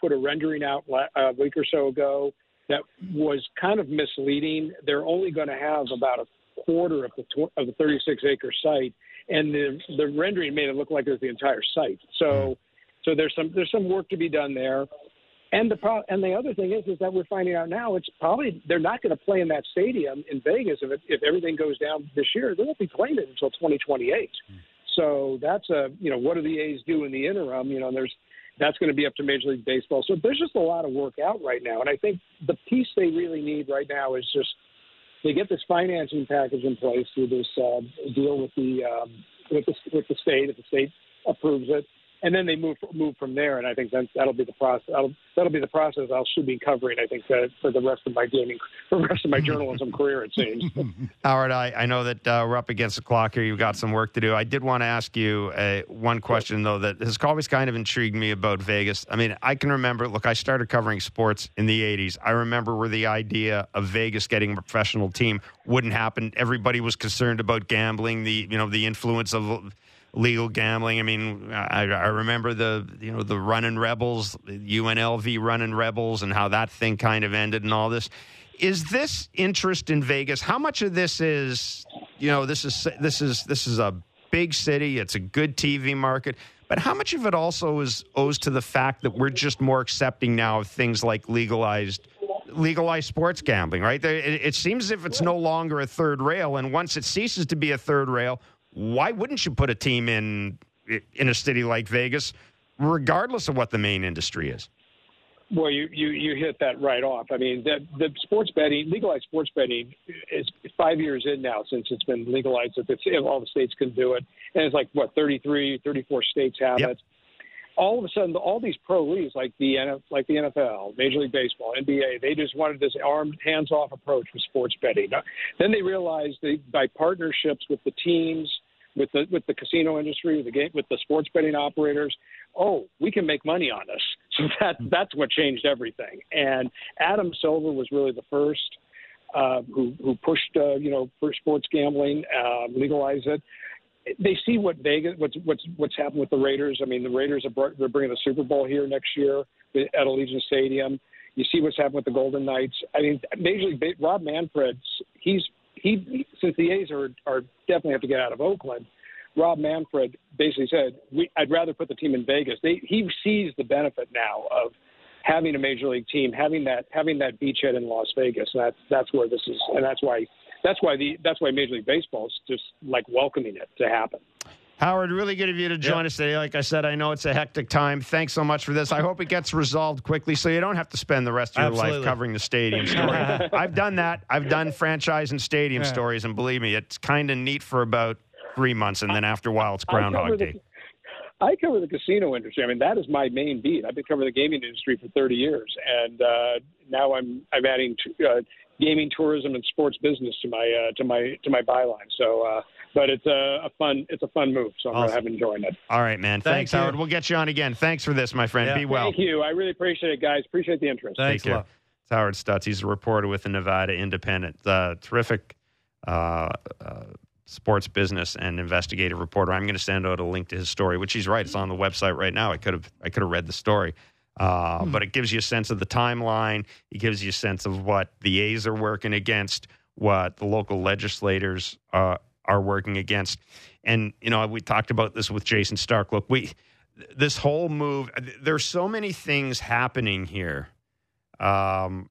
put a rendering out la- a week or so ago that was kind of misleading. They're only going to have about a quarter of the tw- of the 36 acre site, and the the rendering made it look like it was the entire site. So so there's some there's some work to be done there. And the pro- and the other thing is is that we're finding out now it's probably they're not going to play in that stadium in Vegas if it, if everything goes down this year. They won't be playing it until 2028. So that's a you know what do the A's do in the interim? You know there's that's going to be up to Major League Baseball. So there's just a lot of work out right now, and I think the piece they really need right now is just they get this financing package in place through this uh, deal with the um, with the with the state if the state approves it, and then they move move from there. And I think that that'll be the process. That'll, that'll be the process I'll should be covering. I think that for the rest of my gaming, for the rest of my journalism career, it seems. Howard, I, I know that uh, we're up against the clock here. You've got some work to do. I did want to ask you uh, one question though that has always kind of intrigued me about Vegas. I mean, I can remember. Look, I started covering sports in the '80s. I remember where the idea of Vegas getting a professional team wouldn't happen. Everybody was concerned about gambling. The you know the influence of legal gambling. I mean, I, I remember the you know the running rebels, UNLV running rebels, and how that thing kind of ended and all this. Is this interest in Vegas? How much of this is you know this is this is this is a big city. It's a good TV market. But how much of it also is owes to the fact that we're just more accepting now of things like legalized legalized sports gambling, right? It, it seems as if it's no longer a third rail, and once it ceases to be a third rail, why wouldn't you put a team in in a city like Vegas, regardless of what the main industry is? Well, you, you, you hit that right off. I mean, the, the sports betting, legalized sports betting, is five years in now since it's been legalized. If, it's, if all the states can do it, and it's like what 33, 34 states have yep. it. All of a sudden, all these pro leagues like the like the NFL, Major League Baseball, NBA, they just wanted this armed, hands-off approach with sports betting. Then they realized that by partnerships with the teams with the with the casino industry, with the game with the sports betting operators. Oh, we can make money on this. So that that's what changed everything. And Adam Silver was really the first uh, who who pushed uh, you know for sports gambling, uh, legalized it. They see what Vegas, what's what's what's happened with the Raiders. I mean, the Raiders are brought, they're bringing the Super Bowl here next year at Allegiant Stadium. You see what's happened with the Golden Knights. I mean, Major League Rob Manfred, he's he since the A's are are definitely have to get out of Oakland. Rob Manfred basically said, we, "I'd rather put the team in Vegas." They, he sees the benefit now of having a major league team, having that having that beachhead in Las Vegas. And that's that's where this is, and that's why that's why the that's why Major League Baseball is just like welcoming it to happen. Howard, really good of you to join yep. us today. Like I said, I know it's a hectic time. Thanks so much for this. I hope it gets resolved quickly so you don't have to spend the rest of your Absolutely. life covering the stadium story. I've done that. I've done franchise and stadium yeah. stories, and believe me, it's kind of neat for about three months, and then after a while, it's Groundhog Day. I cover the casino industry. I mean, that is my main beat. I've been covering the gaming industry for 30 years, and uh, now I'm I'm adding t- uh, gaming, tourism, and sports business to my uh, to my to my byline. So, uh, but it's a, a, fun it's a fun move. So I'm awesome. having enjoying it. All right, man. Thanks, Thanks Howard. We'll get you on again. Thanks for this, my friend. Yeah. Be well. Thank you. I really appreciate it, guys. Appreciate the interest. Thanks, Take care. It's Howard Stutz. He's a reporter with the Nevada Independent. Uh, terrific. Uh, uh, sports business and investigative reporter. I'm going to send out a link to his story, which he's right. It's on the website right now. I could have I could have read the story. Uh, hmm. But it gives you a sense of the timeline. It gives you a sense of what the A's are working against, what the local legislators uh, are working against. And, you know, we talked about this with Jayson Stark. Look, we, this whole move, there's so many things happening here. Um,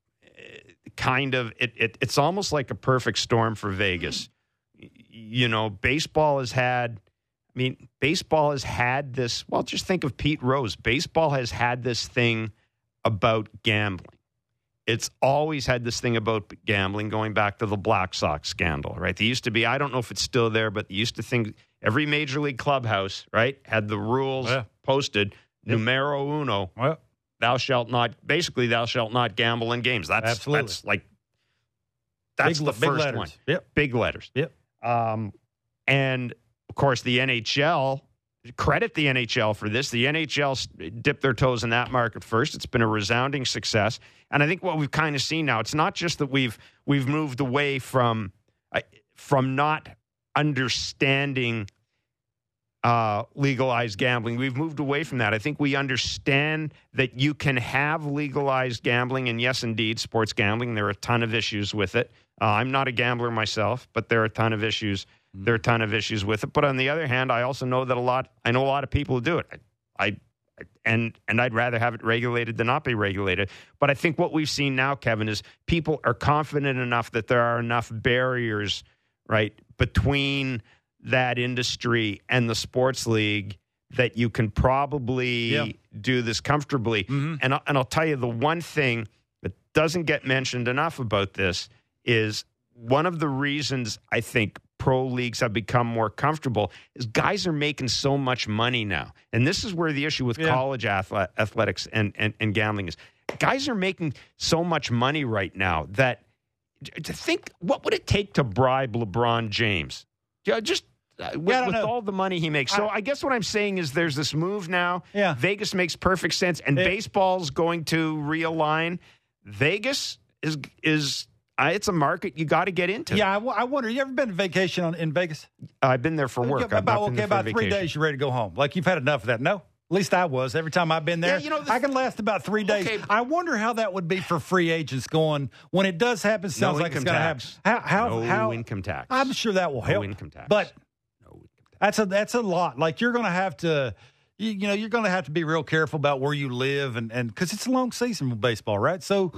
kind of, it, it, it's almost like a perfect storm for Vegas you know, baseball has had. I mean, baseball has had this. Well, just think of Pete Rose. Baseball has had this thing about gambling. It's always had this thing about gambling going back to the Black Sox scandal, right? They used to be, I don't know if it's still there, but they used to think every major league clubhouse, right, had the rules yeah. posted numero uno. Well, thou shalt not, basically, thou shalt not gamble in games. That's, Absolutely. that's like, that's big, the first one. Yep. Big letters. Yep. Um, and of course, the NHL credit the NHL for this. The NHL dipped their toes in that market first. It's been a resounding success, and I think what we've kind of seen now, it's not just that we've we've moved away from from not understanding uh, legalized gambling. We've moved away from that. I think we understand that you can have legalized gambling, and yes, indeed, sports gambling. There are a ton of issues with it. Uh, I'm not a gambler myself, but there are a ton of issues. There are a ton of issues with it. But on the other hand, I also know that a lot. I know a lot of people who do it. I, I and and I'd rather have it regulated than not be regulated. But I think what we've seen now, Kevin, is people are confident enough that there are enough barriers, right, between that industry and the sports league that you can probably yeah. do this comfortably. Mm-hmm. And and I'll tell you the one thing that doesn't get mentioned enough about this is one of the reasons I think pro leagues have become more comfortable is guys are making so much money now. And this is where the issue with Yeah. college athle- athletics and, and, and gambling is. Guys are making so much money right now that to think what would it take to bribe LeBron James? Yeah, just uh, with, Yeah, with all the money he makes. So I, guess what I'm saying is there's this move now. Yeah. Vegas makes perfect sense, and It- baseball's going to realign. Vegas is is uh, it's a market you got to get into. Yeah, I, w- I wonder. You ever been on vacation on, in Vegas? I've been there for work. About okay, about three days. You're ready to go home. Like you've had enough of that. No, at least I was. Every time I've been there, Yeah, you know, the- I can last about three days. Okay. I wonder how that would be for free agents going when it does happen. Sounds No like it's going to happen. How? How? no how income tax. I'm sure that will help. No income tax. But no income tax. that's a that's a lot. Like you're going to have to. You, you know, you're going to have to be real careful about where you live, and and because it's a long season with baseball, right? So,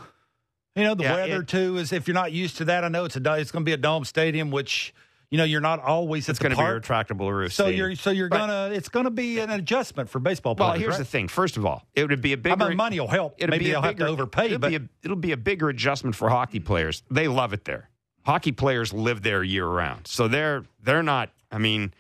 you know, the Yeah, weather it- too is if you're not used to that. I know it's a it's going to be a dome stadium, which you know you're not always It's going to be a retractable roof. So you're so you're But- gonna it's gonna be an adjustment for baseball players. Well, here's right? the thing. First of all, it would be a I bigger. mean, money will help. it'll Maybe be they'll have to overpay, it'll but be a, it'll be a bigger adjustment for hockey players. They love it there. Hockey players live there year round, so they're they're not. I mean,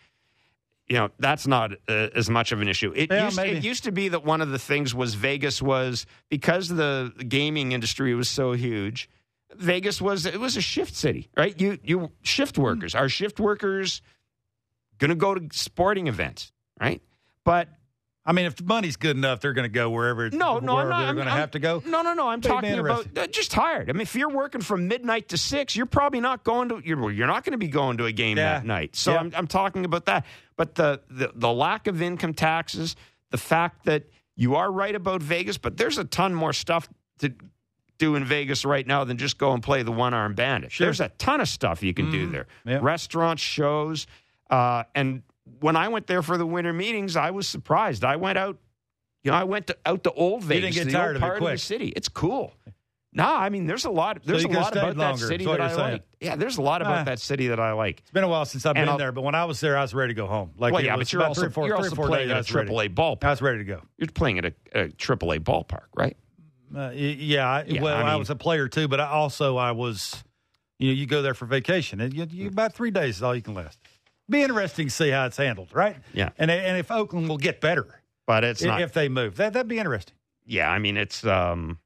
you know, that's not uh, as much of an issue. It, Yeah, used, it used to be that one of the things was Vegas was because the gaming industry was so huge. Vegas was it was a shift city, right? You you shift workers. Our shift workers going to go to sporting events, right? But I mean, if the money's good enough, they're going to go wherever. no, no, I'm not. They're going to have to go. No, no, no. I'm They'd talking about just tired. I mean, if you're working from midnight to six, you're probably not going to. You're, you're not going to be going to a game Yeah. that night. So Yeah. I'm, I'm talking about that. But the, the the lack of income taxes, the fact that you are right about Vegas, but there's a ton more stuff to do in Vegas right now than just go and play the one arm bandit. Sure. There's a ton of stuff you can do there. Yeah. Restaurants, shows, uh, and when I went there for the winter meetings, I was surprised. I went out you know, I went to, out to Old Vegas, didn't get the tired old of it part quick. the city. It's cool. No, I mean, there's a lot. There's you a lot about stayed that city that I saying. like. Yeah, there's a lot about Ah. that city that I like. It's been a while since I've And been I'll- there, but when I was there, I was ready to go home. Like well, yeah, but you're also three four, you're three also four playing days, at I a was triple A I ballpark. I was ready to go. You're playing at a, a triple A ballpark, right? Uh, yeah, I, Yeah, well, I I, was a player too, but I also I was, you know, you go there for vacation, and you, you about three days is all you can last. Be interesting to see how it's handled, right? Yeah. and and if Oakland will get better But it's i- not. if they move, that that'd be interesting. yeah, I mean, it's um,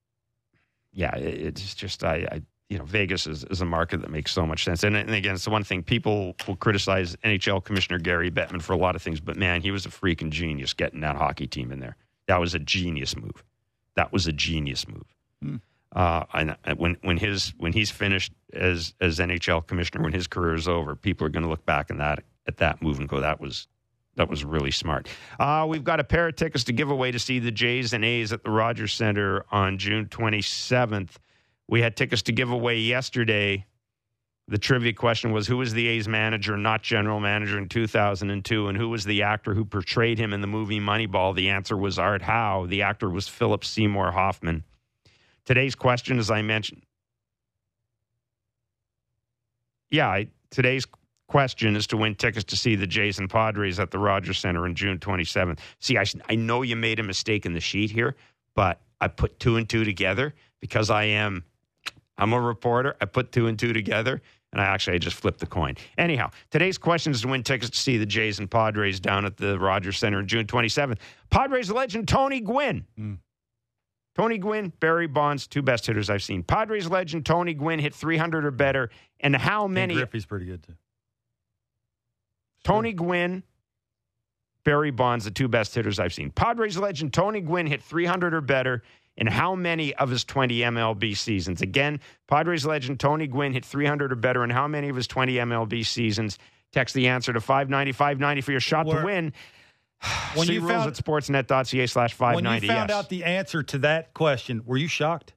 yeah, it's just I, I you know, Vegas is, is a market that makes so much sense. And, and again, it's the one thing people will criticize NHL Commissioner Gary Bettman for a lot of things, but man, he was a freaking genius getting that hockey team in there. That was a genius move. That was a genius move. Uh, and and when when his when he's finished as as NHL commissioner, when his career is over, people are going to look back on that at that move and go, "That was that was really smart." Uh, we've got a pair of tickets to give away to see the Jays and A's at the Rogers Centre on June 27th. We had tickets to give away yesterday. The trivia question was who was the A's manager, not general manager, in 2002, and who was the actor who portrayed him in the movie Moneyball? The answer was Art Howe. The actor was Philip Seymour Hoffman. Today's question, as I mentioned, yeah, I, today's question is to win tickets to see the Jays and Padres at the Rogers Centre on June 27th. See, I, I know you made a mistake in the sheet here, but I put two and two together because I am I'm a reporter. I put two and two together, and I actually I just flipped the coin. Anyhow, today's question is to win tickets to see the Jays and Padres down at the Rogers Centre on June 27th. Padres legend Tony Gwynn. Hmm. Tony Gwynn, Barry Bonds, two best hitters I've seen. Padres legend Tony Gwynn hit 300 or better, and how many? And Griffey's pretty good too. Tony Gwynn, Barry Bonds, the two best hitters I've seen. Padres legend Tony Gwynn hit 300 or better in how many of his 20 MLB seasons? Again, Padres legend Tony Gwynn hit 300 or better in how many of his 20 MLB seasons? Text the answer to 590 590 for your shot to win. When See you rules found at sportsnet.ca slash 590. when 590. you found yes. out the answer to that question, were you shocked?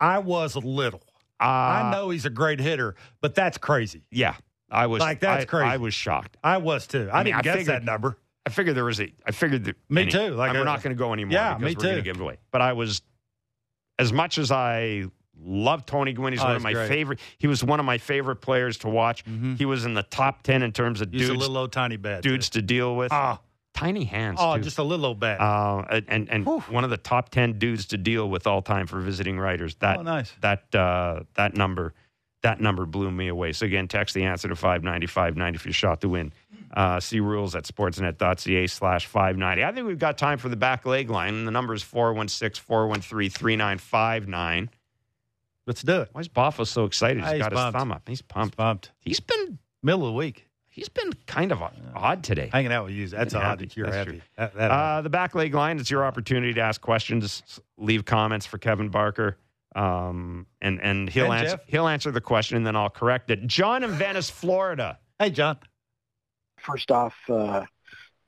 I was a little. Uh, I know he's a great hitter, but that's crazy. Yeah, I was Like, that's I- crazy. I was shocked. I was too. I, I mean, didn't I guess figured- that number. I figured there was a. I figured that. Me any- too, like we're a- not going to go anymore. Yeah, because me we're too. to give away. But I was, as much as I love Tony Gwynn, he's Oh, one of my great. favorite. He was one of my favorite players to watch. He was in the top ten in terms of He's a dudes, little old tiny bat. too. dudes to deal with. Ah, Tiny hands. oh, too. just a little old bat. Uh, and and Whew. one of the top ten dudes to deal with all time for visiting writers. That Oh, nice. that uh, that number that number blew me away. So again, text the answer to 590 if you're shot to win. Uh, see rules at sportsnet.ca slash 590. I think we've got time for the back leg line. The number is 416 413 3959. Let's do it. Why is Boffo so excited? He's he's got his thumb up. He's pumped. Pumped. He's been Middle of the week. he's been kind of odd today. Hanging out with you. That's Yeah, odd you're that's happy. That, that Uh, the back leg line, it's your opportunity to ask questions, leave comments for Kevin Barker. Um, and, and he'll And answer Jeff. he'll answer the question and then I'll correct it. John in Venice, Florida. hey, John. first off uh,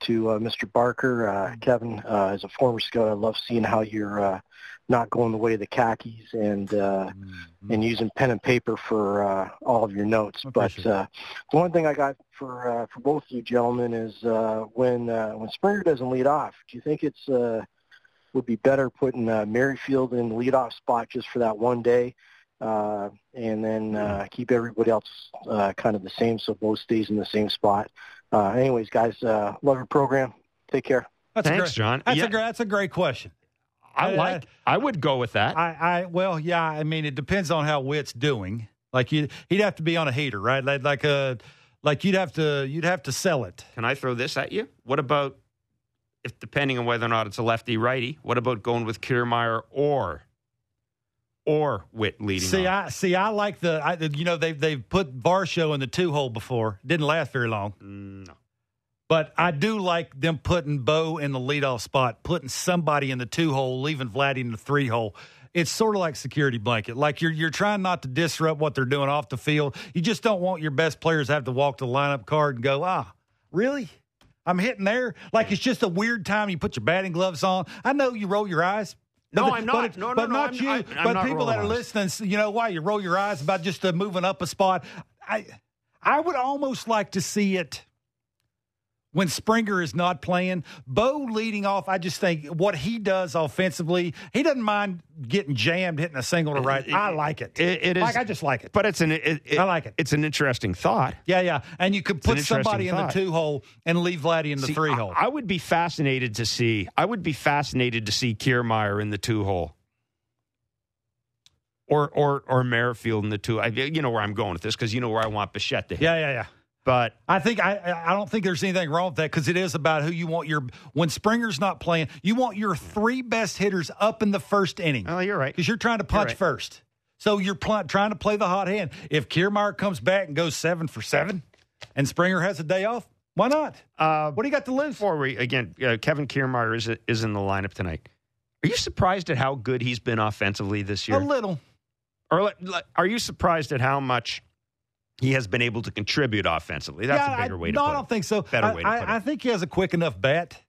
to uh, Mr. Barker, uh, Kevin, uh, as a former scout, I love seeing how you're uh, not going the way of the khakis and uh, Mm-hmm. and using pen and paper for uh, all of your notes. But uh, the one thing I got for uh, for both of you gentlemen is uh, when uh, when Springer doesn't lead off, do you think it's uh, would be better putting uh, Merrifield in the leadoff spot just for that one day? Uh, and then uh, keep everybody else uh, kind of the same, so both stays in the same spot. Uh, anyways, guys, uh, love your program. Take care. That's Thanks, great, John. That's Yeah. a. That's a great question. I I- like I would go with that. I, I well, yeah. I mean, it depends on how Whit's doing. Like you, he'd have to be on a heater, right? Like, like a, like you'd have to, you'd have to sell it. Can I throw this at you? What about if depending on whether or not it's a lefty righty, what about going with Kiermaier or or Whit leading See? I see. I like the, I, you know, they've they've put Varsho in the two hole before. Didn't last very long, no. but I do like them putting Bo in the leadoff spot, putting somebody in the two hole, leaving Vladdy in the three hole. It's sort of like security blanket. Like you're you're trying not to disrupt what they're doing off the field. You just don't want your best players to have to walk the lineup card and go, ah, really? I'm hitting there. Like it's just a weird time. You put your batting gloves on. I know you roll your eyes. No, But- I'm not. But, No, no, but no, not I'm- you. I- but not people that are listening, you know why you roll your eyes about just uh, moving up a spot. I, I would almost like to see it when Springer is not playing. Bo leading off, I just think what he does offensively, he doesn't mind getting jammed, hitting a single to right. I like it. It- it is- like I just like it. But it's an it, it- I like it. It's an interesting thought. Yeah, yeah. And you could put somebody in the two hole and leave Vladdy in the See, three hole. I, would be fascinated to see. I would be fascinated to see Kiermaier in the two hole, or or or Merrifield in the two. I, you know where I'm going with this because you know where I want Bichette to hit. yeah, yeah, yeah. But I think I I don't think there's anything wrong with that because it is about who you want your when Springer's not playing, you want your three best hitters up in the first inning oh, you're right. because you're trying to punch right. first. So you're pl- trying to play the hot hand. If Kiermaier comes back and goes seven for seven, and Springer has a day off, why not? Uh, What do you got to lose? before we again, uh, Kevin Kiermaier is is in the lineup tonight. Are you surprised at how good he's been offensively this year? A little. Or are you surprised at how much he has been able to contribute offensively? That's Yeah, a bigger I, way to no, put I don't think so. Better I, way to I, put it. I think he has a quick enough bat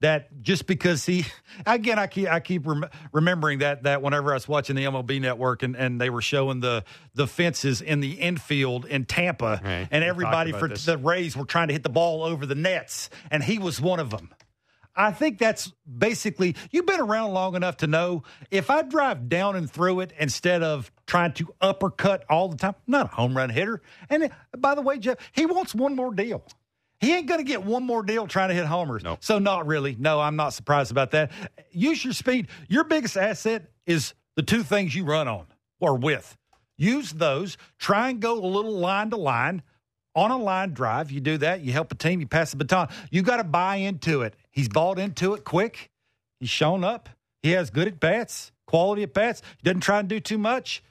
that just because he again I keep I keep rem- remembering that that whenever I was watching the MLB network and, and they were showing the the fences in the infield in Tampa Right. and everybody for this. the Rays were trying to hit the ball over the nets and he was one of them. I think that's basically you've been around long enough to know if I drive down and through it instead of trying to uppercut all the time, I'm not a home run hitter. And by the way, Jeff, he wants one more deal. He ain't going to get one more deal trying to hit homers. Nope. So not really. No, I'm not surprised about that. Use your speed. Your biggest asset is the two things you run on or with. Use those. Try and go a little line to line on a line drive. You do that. You help a team. You pass the baton. You got to buy into it. He's bought into it quick. He's shown up. He has good at bats, quality at bats. He doesn't try and do too much.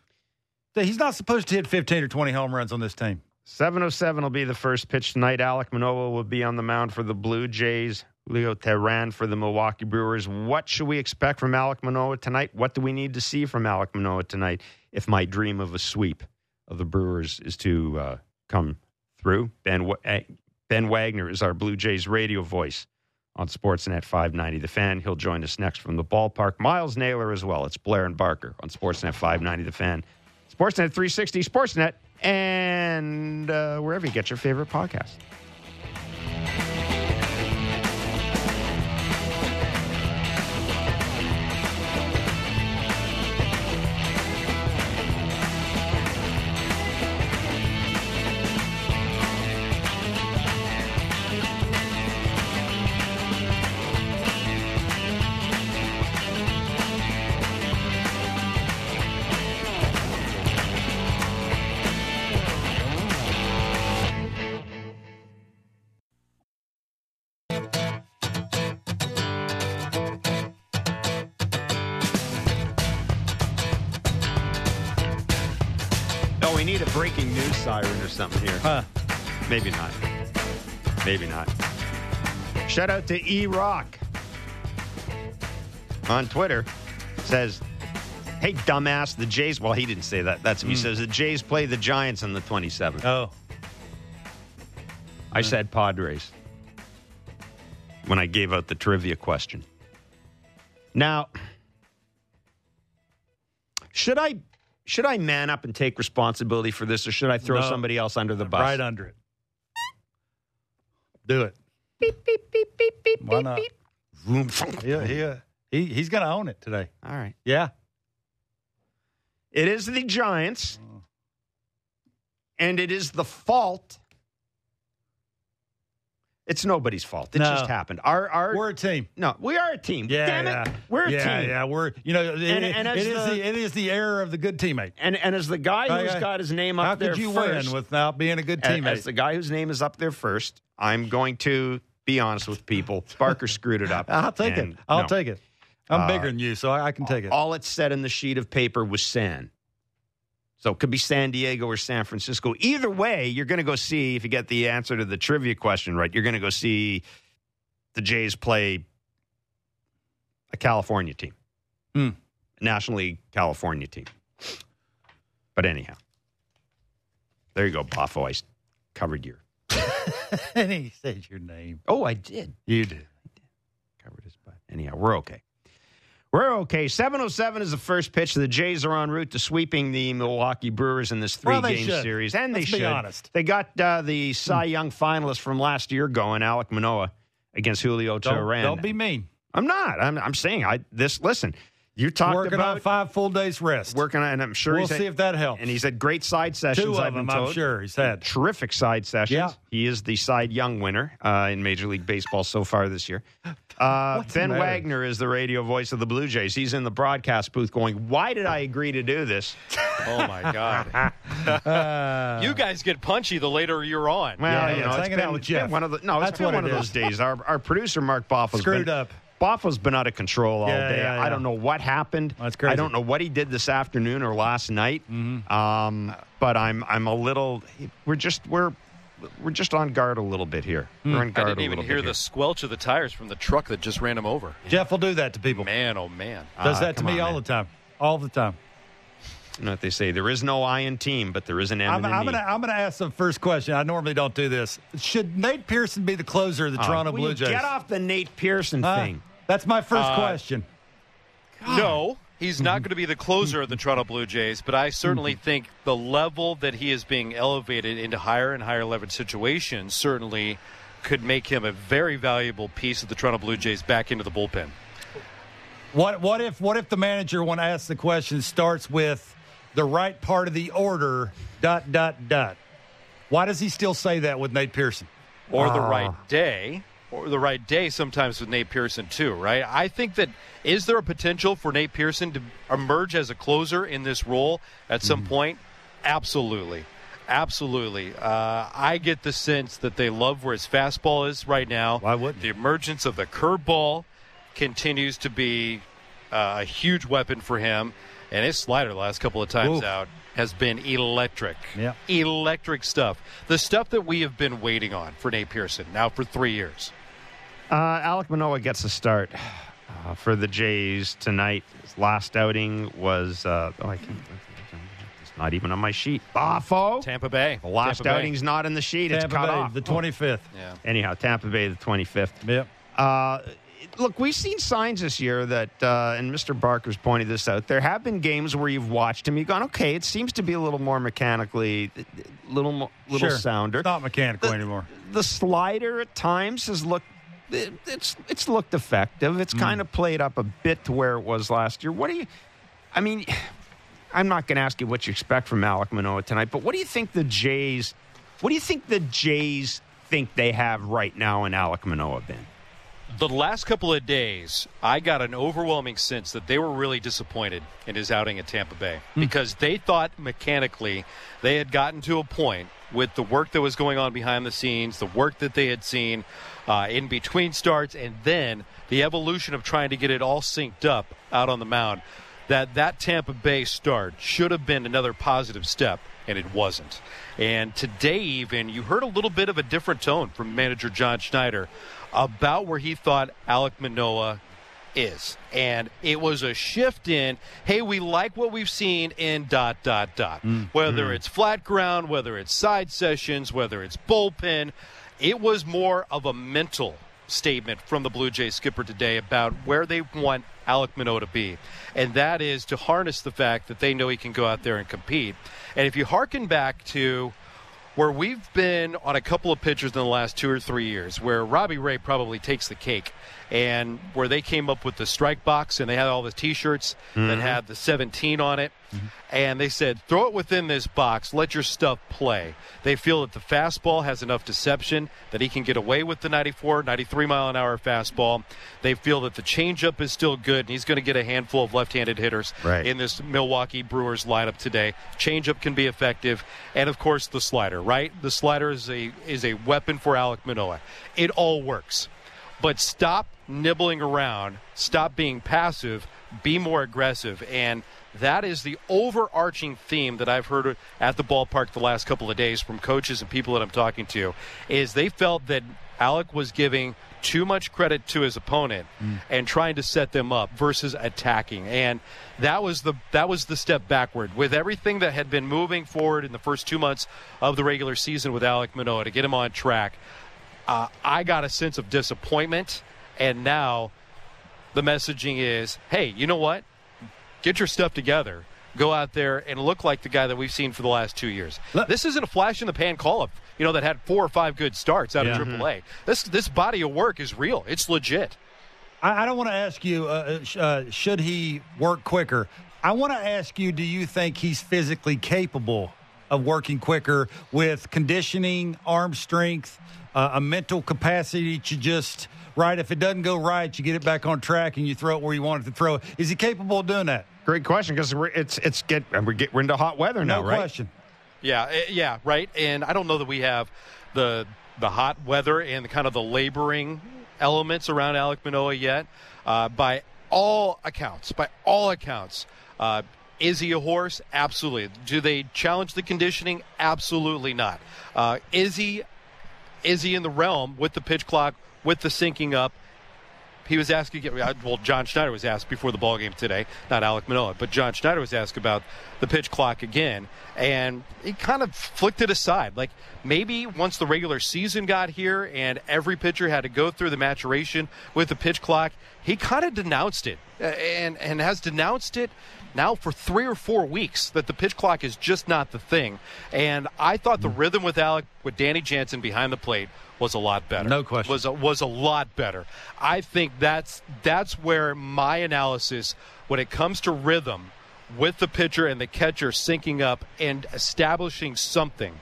He's not supposed to hit 15 or 20 home runs on this team. 707 will be the first pitch tonight. Alek Manoah will be on the mound for the Blue Jays. Leo Teheran for the Milwaukee Brewers. What should we expect from Alek Manoah tonight? What do we need to see from Alek Manoah tonight if my dream of a sweep of the Brewers is to uh, come through? Ben, eh, ben Wagner is our Blue Jays radio voice on Sportsnet 590 The Fan. He'll join us next from the ballpark. Myles Naylor as well. It's Blair and Barker on Sportsnet 590 The Fan. Sportsnet 360, Sportsnet, and uh, wherever you get your favorite podcast. We need a breaking news siren or something here. Huh. Maybe not. Maybe not. Shout out to E Rock on Twitter. Says, "Hey dumbass, the Jays." Well, he didn't say that. That's him. He hmm. says the Jays play the Giants on the 27th. Oh. I said Padres when I gave out the trivia question. Now, should I should I man up and take responsibility for this, or should I throw No. somebody else under the bus? Right under it. Do it. Beep beep beep beep beep. Why not? Vroom. He, he, uh, he, he's going to own it today. All right. Yeah. It is the Giants, oh. and it is the fault. It's nobody's fault. It No. just happened. Our our We're a team. no, we are a team. Yeah, Damn it, yeah. we're a yeah, team. Yeah, we're you know, it, And- and it as is the- the, it is the error of the good teammate. And and as the guy who's Okay. got his name up How there could you first, win without being a good as, teammate? as the guy whose name is up there first, I'm going to be honest with people. Barker screwed it up. I'll take And it. I'll no. take it. I'm Uh, bigger than you, so I, I can take it. All it said in the sheet of paper was San. So it could be San Diego or San Francisco. Either way, you're going to go see, if you get the answer to the trivia question right, you're going to go see the Jays play a California team, Hmm. a National League California team. But anyhow, there you go, Boffo. I covered your. and he said your name. Oh, I did. You did. I did. covered his butt. Anyhow, we're okay. We're okay. 707 is the first pitch. The Jays are en route to sweeping the Milwaukee Brewers in this three well, game should. series. And Let's they be should. honest. They got uh, the Cy Young finalist from last year going, Alek Manoah, against Julio Don't, Teheran. don't be mean. I'm not. I'm, I'm saying I this listen, you talked Working about on five full days rest. working on and I'm sure we'll he's had- see if that helps. and he's had great side sessions, Two I've of been them, I'm told. sure he's had. Terrific side sessions. Yeah. He is the side young winner uh, in Major League Baseball so far this year. Uh, ben? Wagner is the radio voice of the Blue Jays. He's in the broadcast booth going, Why did I agree to do this? Oh my God! Uh, you guys get punchy the later you're on. Well, Yeah, you know, it's it's hanging been, out with it's been Jeff. one of the, no, it's That's been one it of those days. Our, our producer, Mark Boffa's Screwed been, up. Boffa's been out of control all Yeah, day. yeah, I don't know what happened. That's crazy. I don't know what he did this afternoon or last night. Mm-hmm. Um, but I'm I'm a little. We're just we're we're just on guard a little bit here. Hmm. We're on guard. I didn't a even hear the here. squelch of the tires from the truck that just ran him over. Jeff will do that to people. Man, oh man! Does Ah, that to me on, all man. the time. All the time. You know what they say? There is no I in team, but there is an M I'm, in I'm gonna I'm gonna ask the first question. I normally don't do this. Should Nate Pearson be the closer of the Oh, Toronto will Blue you Jays? Get off the Nate Pearson Huh? thing. That's my first Uh, question. No, he's not going to be the closer of the Toronto Blue Jays, but I certainly think the level that he is being elevated into higher and higher leverage situations certainly could make him a very valuable piece of the Toronto Blue Jays back into the bullpen. What what if what if the manager when asked the question starts with the right part of the order dot dot dot? Why does he still say that with Nate Pearson? or the Ah. right day, or the right day sometimes with Nate Pearson too, right? I think that is there a potential for Nate Pearson to emerge as a closer in this role at Mm-hmm. some point? Absolutely. Absolutely. Uh, I get the sense that they love where his fastball is right now. Why wouldn't The emergence of the curveball continues to be uh, a huge weapon for him, and his slider the last couple of times Oof. out has been electric. Yeah. Electric stuff. The stuff that we have been waiting on for Nate Pearson now for three years. Uh, Alek Manoah gets a start uh, for the Jays tonight. His last outing was uh, oh, I can't. It's not even on my sheet. Boffo. Tampa Bay. The last Tampa Bay. outing's not in the sheet. it's Tampa cut Bay, off. the twenty fifth. Yeah. Anyhow, Tampa Bay, the twenty fifth. Yep. Uh, look, we've seen signs this year that, uh, and Mr. Barker's pointed this out. There have been games where you've watched him, you've gone, okay, it seems to be a little more mechanically, a little, mo- little Sure. sounder. It's not mechanical The- anymore. The slider at times has looked. It, it's it's looked effective. It's hmm. kind of played up a bit to where it was last year. What do you? I mean, I'm not going to ask you what you expect from Alek Manoah tonight, but what do you think the Jays? What do you think the Jays think they have right now in Alek Manoah, Ben? The last couple of days, I got an overwhelming sense that they were really disappointed in his outing at Tampa Bay because they thought mechanically they had gotten to a point with the work that was going on behind the scenes, the work that they had seen uh, in between starts, and then the evolution of trying to get it all synced up out on the mound. That that Tampa Bay start should have been another positive step and it wasn't. And today, even, you heard a little bit of a different tone from manager John Schneider about where he thought Alek Manoah is. And it was a shift in, hey, we like what we've seen in dot, dot, dot. Mm. Whether it's flat ground, whether it's side sessions, whether it's bullpen, it was more of a mental statement from the Blue Jays skipper today about where they want Alek Manoah to be. And that is to harness the fact that they know he can go out there and compete. And if you hearken back to where we've been on a couple of pitchers in the last two or three years, where Robbie Ray probably takes the cake, and where they came up with the strike box and they had all the T-shirts mm-hmm. that had the 17 on it, mm-hmm. and they said throw it within this box, let your stuff play. They feel that the fastball has enough deception that he can get away with the 94, 93 mile an hour fastball. They feel that the changeup is still good, and he's going to get a handful of left-handed hitters right. in this Milwaukee Brewers lineup today. Changeup can be effective, and of course the slider. Right, the slider is a is a weapon for Alek Manoah. It all works. But stop nibbling around, stop being passive, be more aggressive. And that is the overarching theme that I've heard at the ballpark the last couple of days from coaches and people that I'm talking to is they felt that Alek was giving too much credit to his opponent mm. and trying to set them up versus attacking and that was the that was the step backward with everything that had been moving forward in the first 2 months of the regular season with Alek Manoah to get him on track uh, I got a sense of disappointment and now the messaging is, hey, you know what? Get your stuff together. Go out there and look like the guy that we've seen for the last two years. Let- this isn't a flash in the pan call up, you know, that had four or five good starts out yeah. of AAA. This this body of work is real. It's legit. I, I don't want to ask you, uh, uh, should he work quicker? I want to ask you, do you think he's physically capable of working quicker with conditioning, arm strength, uh, a mental capacity to just – right? If it doesn't go right, you get it back on track and you throw it where you want it to throw it. Is he capable of doing that? Great question because it's it's get we're, get, we're into hot weather now, no right? question. Yeah, eh, yeah, right. And I don't know that we have the the hot weather and the kind of the laboring elements around Alek Manoah yet. Uh, by all accounts, by all accounts, uh, is he a horse? Absolutely. Do they challenge the conditioning? Absolutely not. Uh, is he is he in the realm with the pitch clock with the syncing up. He was asked. Well, John Schneider was asked before the ball game today, not Alek Manoah, but John Schneider was asked about the pitch clock again, and he kind of flicked it aside. Like maybe once the regular season got here and every pitcher had to go through the maturation with the pitch clock, he kind of denounced it uh, and and has denounced it now for three or four weeks that the pitch clock is just not the thing. And I thought the hmm. rhythm with Alek with Danny Jansen behind the plate was a lot better. No question. Was a, was a lot better. I think that's that's where my analysis when it comes to rhythm with the pitcher and the catcher syncing up and establishing something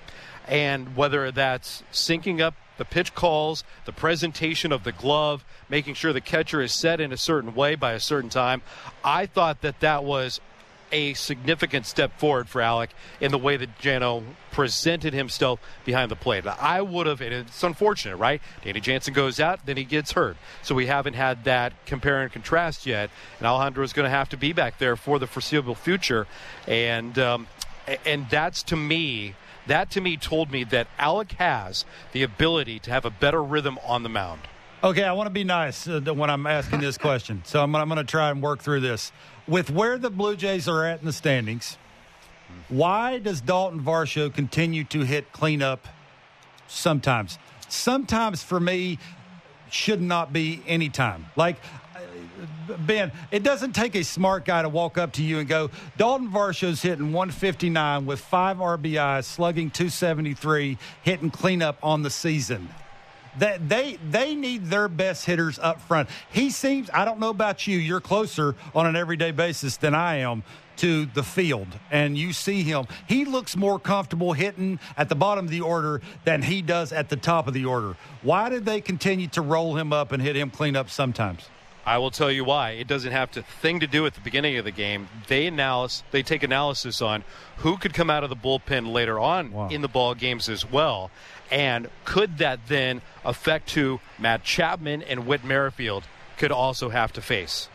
and whether that's syncing up the pitch calls, the presentation of the glove, making sure the catcher is set in a certain way by a certain time. I thought that that was a significant step forward for Alek in the way that Jano presented himself behind the plate. I would have, and it's unfortunate, right? Danny Jansen goes out, then he gets hurt. So we haven't had that compare and contrast yet. And Alejandro is going to have to be back there for the foreseeable future. And, um, and that's to me, that to me told me that Alek has the ability to have a better rhythm on the mound. Okay, I want to be nice uh, when I'm asking this question. So I'm, I'm going to try and work through this with where the Blue Jays are at in the standings, why does Dalton Varsho continue to hit cleanup sometimes? Sometimes for me, should not be any time. Like, Ben, it doesn't take a smart guy to walk up to you and go, Dalton Varsho's hitting 159 with five RBIs, slugging 273, hitting cleanup on the season that they they need their best hitters up front. He seems I don't know about you, you're closer on an everyday basis than I am to the field and you see him. He looks more comfortable hitting at the bottom of the order than he does at the top of the order. Why did they continue to roll him up and hit him clean up sometimes? I will tell you why. It doesn't have to thing to do at the beginning of the game. They analysis they take analysis on who could come out of the bullpen later on wow. in the ball games as well. And could that then affect who Matt Chapman and Whit Merrifield could also have to face?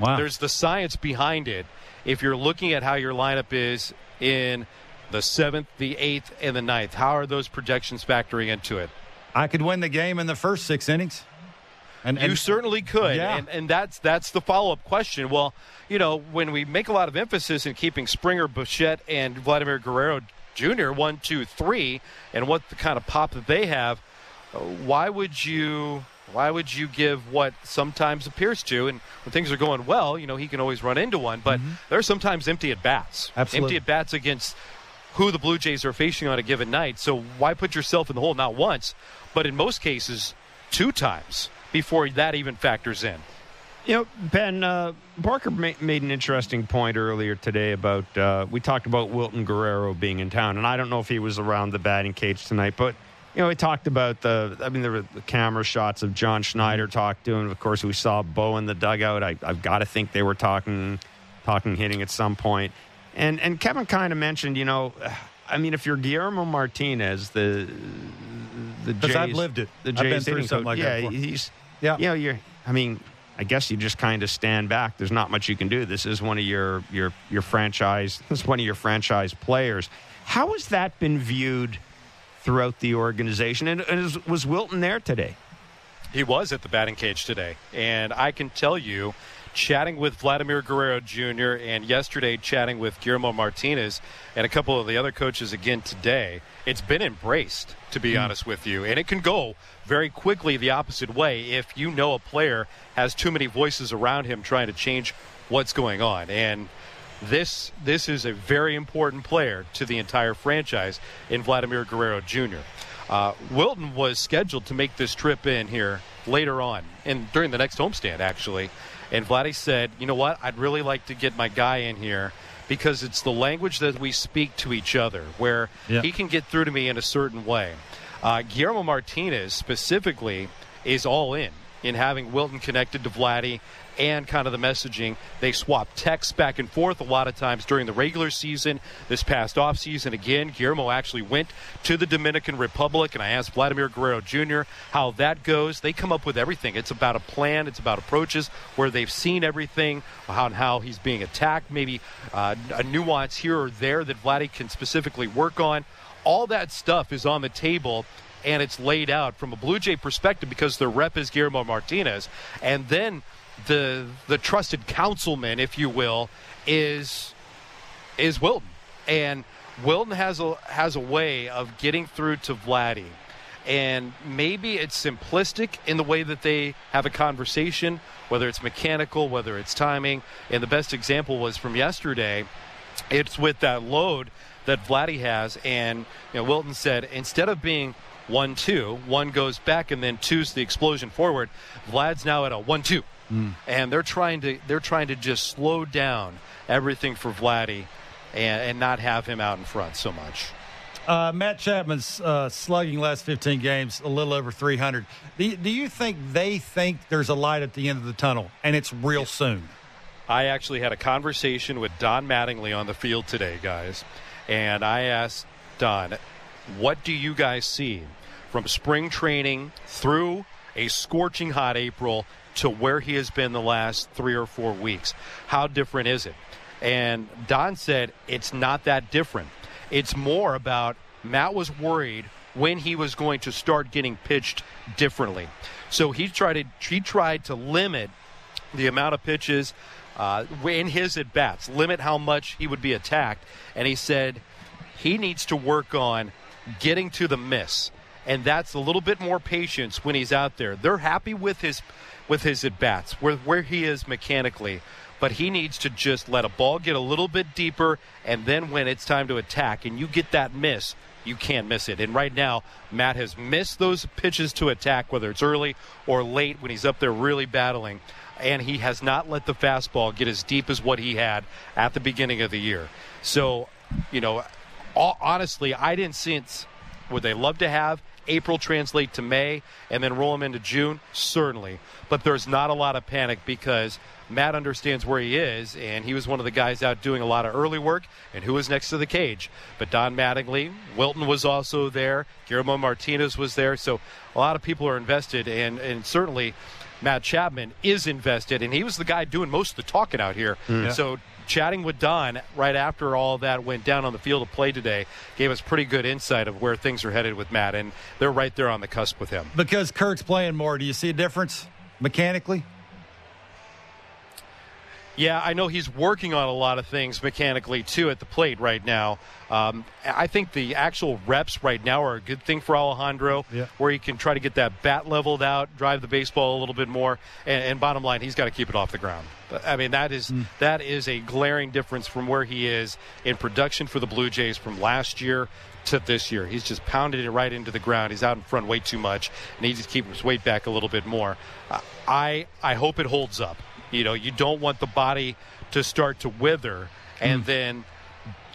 Wow. There's the science behind it. If you're looking at how your lineup is in the seventh, the eighth, and the ninth. How are those projections factoring into it? I could win the game in the first six innings. And, and you certainly could, yeah. and, and that's that's the follow up question. Well, you know, when we make a lot of emphasis in keeping Springer, Bichette, and Vladimir Guerrero Jr. one, two, three, and what the kind of pop that they have, uh, why would you why would you give what sometimes appears to, and when things are going well, you know, he can always run into one, but mm-hmm. there are sometimes empty at bats. Absolutely. Empty at bats against who the Blue Jays are facing on a given night. So why put yourself in the hole not once, but in most cases, two times before that even factors in? You know, Ben uh, Barker ma- made an interesting point earlier today about uh, we talked about Wilton Guerrero being in town, and I don't know if he was around the batting cage tonight, but you know, we talked about the. I mean, there were the camera shots of John Schneider talk to him. Of course, we saw Bo in the dugout. I, have got to think they were talking, talking hitting at some point. And and Kevin kind of mentioned, you know, I mean, if you're Guillermo Martinez, the the Jays, I've lived it. The Jays I've been through something coach, like yeah, that. Yeah, he's yeah. You know, you're. I mean, I guess you just kind of stand back. There's not much you can do. This is one of your your your franchise. This is one of your franchise players. How has that been viewed? throughout the organization. And, and was Wilton there today? He was at the batting cage today. And I can tell you, chatting with Vladimir Guerrero Jr. and yesterday chatting with Guillermo Martinez and a couple of the other coaches again today, it's been embraced, to be mm. honest with you. And it can go very quickly the opposite way if you know a player has too many voices around him trying to change what's going on. And this this is a very important player to the entire franchise in Vladimir Guerrero Jr. Uh, Wilton was scheduled to make this trip in here later on and during the next homestand actually, and Vladdy said, "You know what? I'd really like to get my guy in here." Because it's the language that we speak to each other, where yeah. he can get through to me in a certain way. Uh, Guillermo Martinez specifically is all in in having Wilton connected to Vladdy and kind of the messaging. They swap texts back and forth a lot of times during the regular season. This past offseason, again, Guillermo actually went to the Dominican Republic, and I asked Vladimir Guerrero Jr. how that goes. They come up with everything. It's about a plan, it's about approaches where they've seen everything, how, how he's being attacked, maybe uh, a nuance here or there that Vladdy can specifically work on. All that stuff is on the table and it's laid out from a Blue Jay perspective because their rep is Guillermo Martinez. And then the the trusted councilman, if you will, is is Wilton, and Wilton has a has a way of getting through to Vladdy, and maybe it's simplistic in the way that they have a conversation, whether it's mechanical, whether it's timing, and the best example was from yesterday. It's with that load that Vladdy has, and you know, Wilton said instead of being one two, one goes back and then two's the explosion forward. Vlad's now at a one two Mm. And they're trying to they're trying to just slow down everything for Vladdy and, and not have him out in front so much. Uh, Matt Chapman's uh, slugging last 15 games a little over 300. Do, do you think they think there's a light at the end of the tunnel and it's real soon? I actually had a conversation with Don Mattingly on the field today, guys, and I asked Don, "What do you guys see from spring training through a scorching hot April to where he has been the last three or four weeks. How different is it? And Don said it's not that different. It's more about Matt was worried when he was going to start getting pitched differently. So he tried to he tried to limit the amount of pitches uh, in his at bats, limit how much he would be attacked, and he said he needs to work on getting to the miss, and that's a little bit more patience when he's out there. They're happy with his with his at bats, where where he is mechanically. But he needs to just let a ball get a little bit deeper, and then when it's time to attack, and you get that miss, you can't miss it. And right now, Matt has missed those pitches to attack, whether it's early or late when he's up there really battling. And he has not let the fastball get as deep as what he had at the beginning of the year. So, you know, honestly, I didn't sense would they love to have April translate to May and then roll him into June? Certainly. But there's not a lot of panic because Matt understands where he is, and he was one of the guys out doing a lot of early work, and who was next to the cage. But Don Mattingly, Wilton was also there, Guillermo Martinez was there, so a lot of people are invested, and, and certainly Matt Chapman is invested, and he was the guy doing most of the talking out here. Mm. So chatting with Don right after all that went down on the field of play today gave us pretty good insight of where things are headed with Matt, and they're right there on the cusp with him. Because Kirk's playing more, do you see a difference mechanically? Yeah, I know he's working on a lot of things mechanically too at the plate right now. Um, I think the actual reps right now are a good thing for Alejandro, Yeah. where he can try to get that bat leveled out, drive the baseball a little bit more, and, and bottom line, he's got to keep it off the ground. I mean, that is that is a glaring difference from where he is in production for the Blue Jays from last year to this year. He's just pounded it right into the ground. He's out in front way too much, and he needs to keep his weight back a little bit more. Uh, I I hope it holds up. You know, you don't want the body to start to wither and hmm. then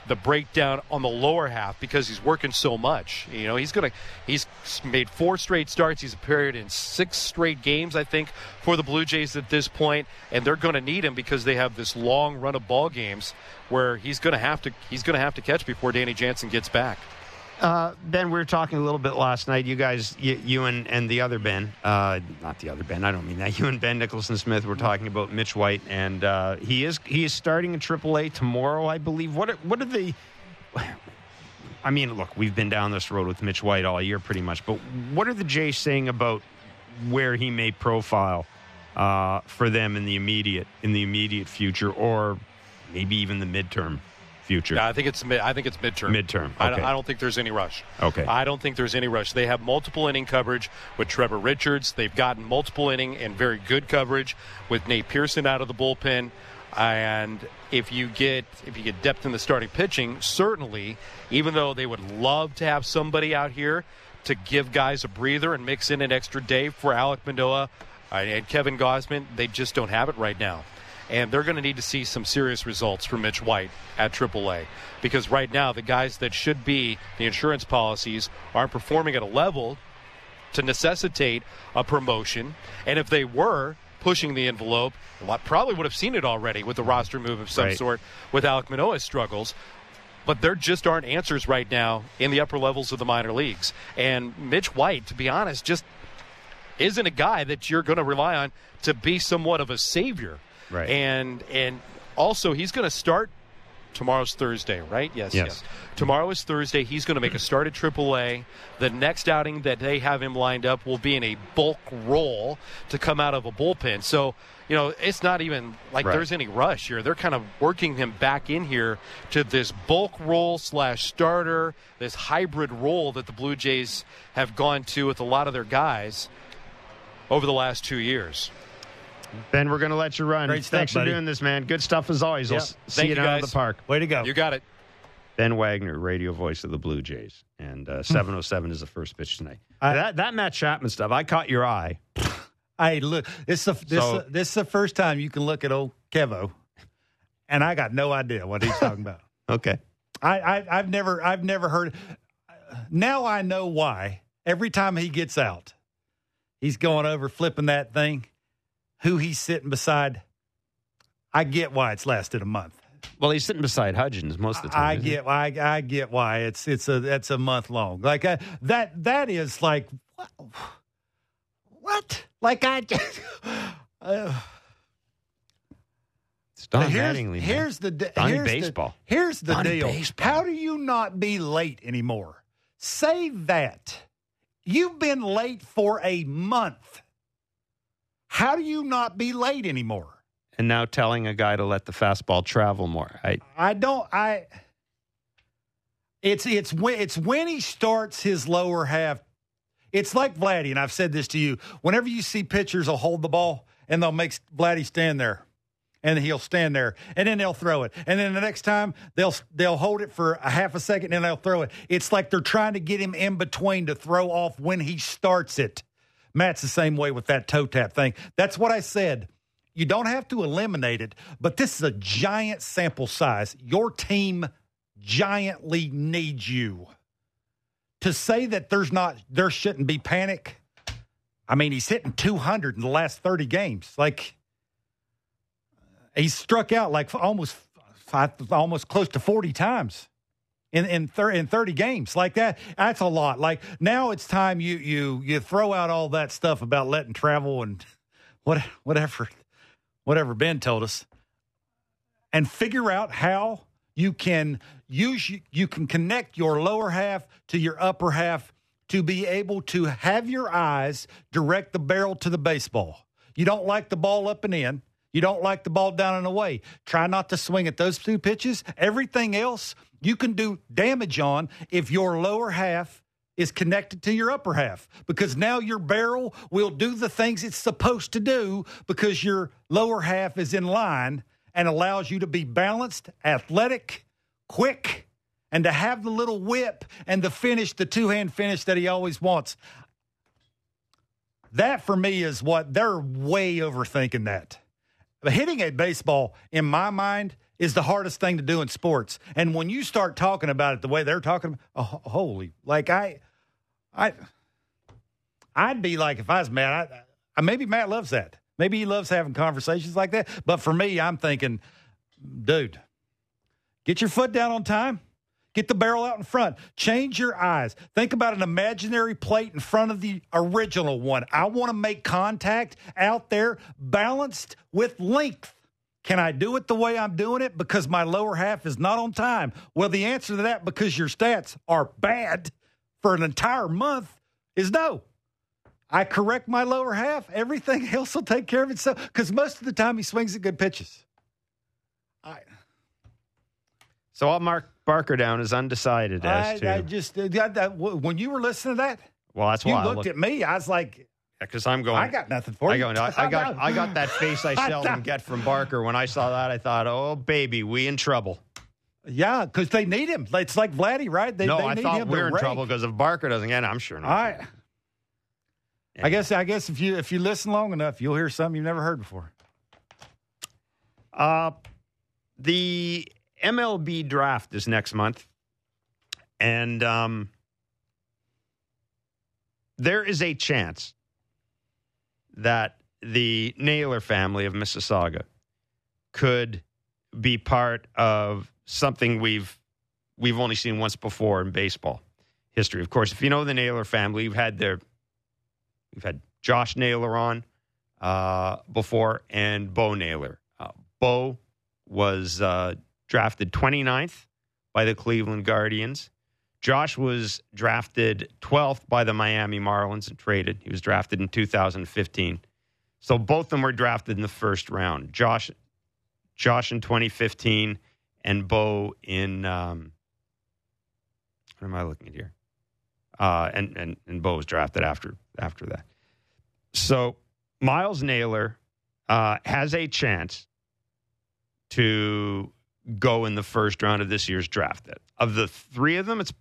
the breakdown on the lower half because he's working so much. You know, he's gonna he's made four straight starts. He's appeared in six straight games, I think, for the Blue Jays at this point, and they're going to need him because they have this long run of ball games where he's to have to he's going to have to catch before Danny Jansen gets back. Uh, ben, we were talking a little bit last night. You guys, you, you and, and the other Ben, uh, not the other Ben. I don't mean that. You and Ben Nicholson Smith were talking about Mitch White, and uh, he is he is starting in AAA tomorrow, I believe. What are, what are the? I mean, look, we've been down this road with Mitch White all year, pretty much. But what are the Jays saying about where he may profile uh, for them in the immediate in the immediate future, or maybe even the midterm future? Yeah, I think it's mid, I think it's midterm. Midterm, I, don't, okay. I don't think there's any rush. Okay. I don't think there's any rush. They have multiple inning coverage with Trevor Richards. They've gotten multiple inning and very good coverage with Nate Pearson out of the bullpen. And if you get if you get depth in the starting pitching, certainly, even though they would love to have somebody out here to give guys a breather and mix in an extra day for Alek Manoah uh, and Kevin Gausman, they just don't have it right now and they're going to need to see some serious results from Mitch White at AAA because right now the guys that should be the insurance policies aren't performing at a level to necessitate a promotion, and if they were pushing the envelope, probably would have seen it already with the roster move of some Right. sort with Alek Manoah's struggles. But there just aren't answers right now in the upper levels of the minor leagues. And Mitch White, to be honest, just isn't a guy that you're going to rely on to be somewhat of a savior. Right. And and also he's going to start tomorrow's Thursday, right? Yes, Yes. yes. Tomorrow is Thursday. He's going to make a start at AAA. The next outing that they have him lined up will be in a bulk role to come out of a bullpen. So, you know, it's not even like Right. there's any rush here. They're kind of working him back in here to this bulk role slash starter, this hybrid role that the Blue Jays have gone to with a lot of their guys over the last two years. Ben, we're going to let you run. Great stuff, Thanks for buddy. doing this, man. Good stuff as always. Yeah. I'll see Thank you you, down at the park. Way to go. You got it. Ben Wagner, radio voice of the Blue Jays, and uh, 707 is the first pitch tonight. I- that that Matt Chapman stuff, I caught your eye. Hey, look, this is the, this, So- this is the first time you can look at old Kevo, and I got no idea what he's talking about. Okay. I, I I've never I've never heard. Now I know why. Every time he gets out, he's going over flipping that thing. Who he's sitting beside. I get why it's lasted a month. Well, he's sitting beside Hudgens most of the time. I get I I get why it's it's a that's a month long. Like I, that that is like what? What? Like I. uh, It's Don here's, Mattingly. man. here's the Donnie here's Baseball. The, here's the Donnie deal. Baseball. How do you not be late anymore? Say that. You've been late for a month. How do you not be late anymore? and now telling a guy to let the fastball travel more. I I don't. I. It's it's when it's when he starts his lower half. It's like Vladdy, and I've said this to you. Whenever you see pitchers will hold the ball and they'll make Vladdy stand there, and he'll stand there, and then they'll throw it, and then the next time they'll they'll hold it for a half a second, and they'll throw it. It's like they're trying to get him in between to throw off when he starts it. Matt's the same way with that toe tap thing. That's what I said. You don't have to eliminate it, but this is a giant sample size. Your team giantly needs you. To say that there's not there shouldn't be panic. I mean, he's hitting 200 in the last 30 games. Like he's struck out like almost five, almost close to 40 times in in, thir- in 30 games like that that's a lot like now it's time you you you throw out all that stuff about letting travel and what, whatever, whatever Ben told us, and figure out how you can use you can connect your lower half to your upper half to be able to have your eyes direct the barrel to the baseball. You don't like the ball up and in. You don't like the ball down and away. Try not to swing at those two pitches. Everything else you can do damage on if your lower half is connected to your upper half because now your barrel will do the things it's supposed to do because your lower half is in line and allows you to be balanced, athletic, quick, and to have the little whip and the finish, the two hand finish that he always wants. That for me is what they're way overthinking that. But hitting a baseball, in my mind, is the hardest thing to do in sports. And when you start talking about it the way they're talking, oh, holy, like I, I, I'd be like if I was Matt. I, I, maybe Matt loves that. Maybe he loves having conversations like that. But for me, I'm thinking, dude, get your foot down on time. Get the barrel out in front. Change your eyes. Think about an imaginary plate in front of the original one. I want to make contact out there balanced with length. Can I do it the way I'm doing it because my lower half is not on time? Well, the answer to that, because your stats are bad for an entire month, is no. I correct my lower half. Everything else will take care of itself because most of the time he swings at good pitches. I. So I'll mark Barker down as undecided as I, to. I just uh, that, that, when you were listening to that, well, that's why you looked at me. I was like, because I'm going. I got nothing for I you. go. No, I got. I got that face I seldom get from Barker. When I saw that, I thought, "Oh, baby, we in trouble." Yeah, because they need him. It's like Vladdy, right? They, no, they I need thought him we're in rake. trouble because if Barker doesn't get it, I'm sure not. I, I guess. I guess if you if you listen long enough, you'll hear something you've never heard before. Uh, the MLB draft is next month, and um, there is a chance that the Naylor family of Mississauga could be part of something we've we've only seen once before in baseball history. Of course, if you know the Naylor family, we've had their we've had Josh Naylor on uh, before and Bo Naylor. Uh, Bo was uh, drafted 29th by the Cleveland Guardians. Josh was drafted 12th by the Miami Marlins and traded. He was drafted in 2015. So both of them were drafted in the first round. Josh, Josh in 2015, and Bo in. Um, what am I looking at here? Uh, and and and Bo was drafted after after that. So Myles Naylor uh, has a chance to go in the first round of this year's draft. Of the three of them, it's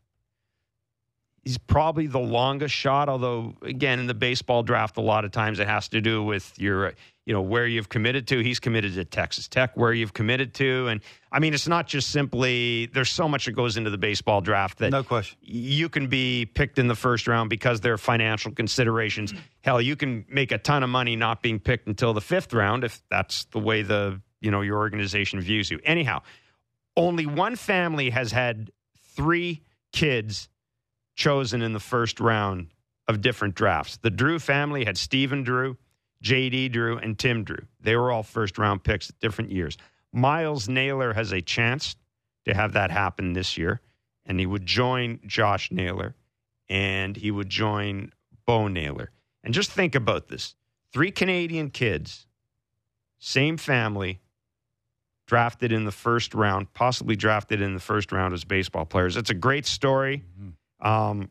he's probably the longest shot. Although, again, in the baseball draft, a lot of times it has to do with your, uh, you know, where you've committed to. He's committed to Texas Tech, where you've committed to, and I mean, it's not just simply. There's so much that goes into the baseball draft that No question. you can be picked in the first round because there are financial considerations. Hell, you can make a ton of money not being picked until the fifth round if that's the way the you know your organization views you. Anyhow, only one family has had three kids chosen in the first round of different drafts. The Drew family had Stephen Drew, J.D. Drew, and Tim Drew. They were all first round picks at different years. Myles Naylor has a chance to have that happen this year, and he would join Josh Naylor and he would join Bo Naylor. And just think about this three Canadian kids, same family, drafted in the first round, possibly drafted in the first round as baseball players. It's a great story. Mm-hmm. Um,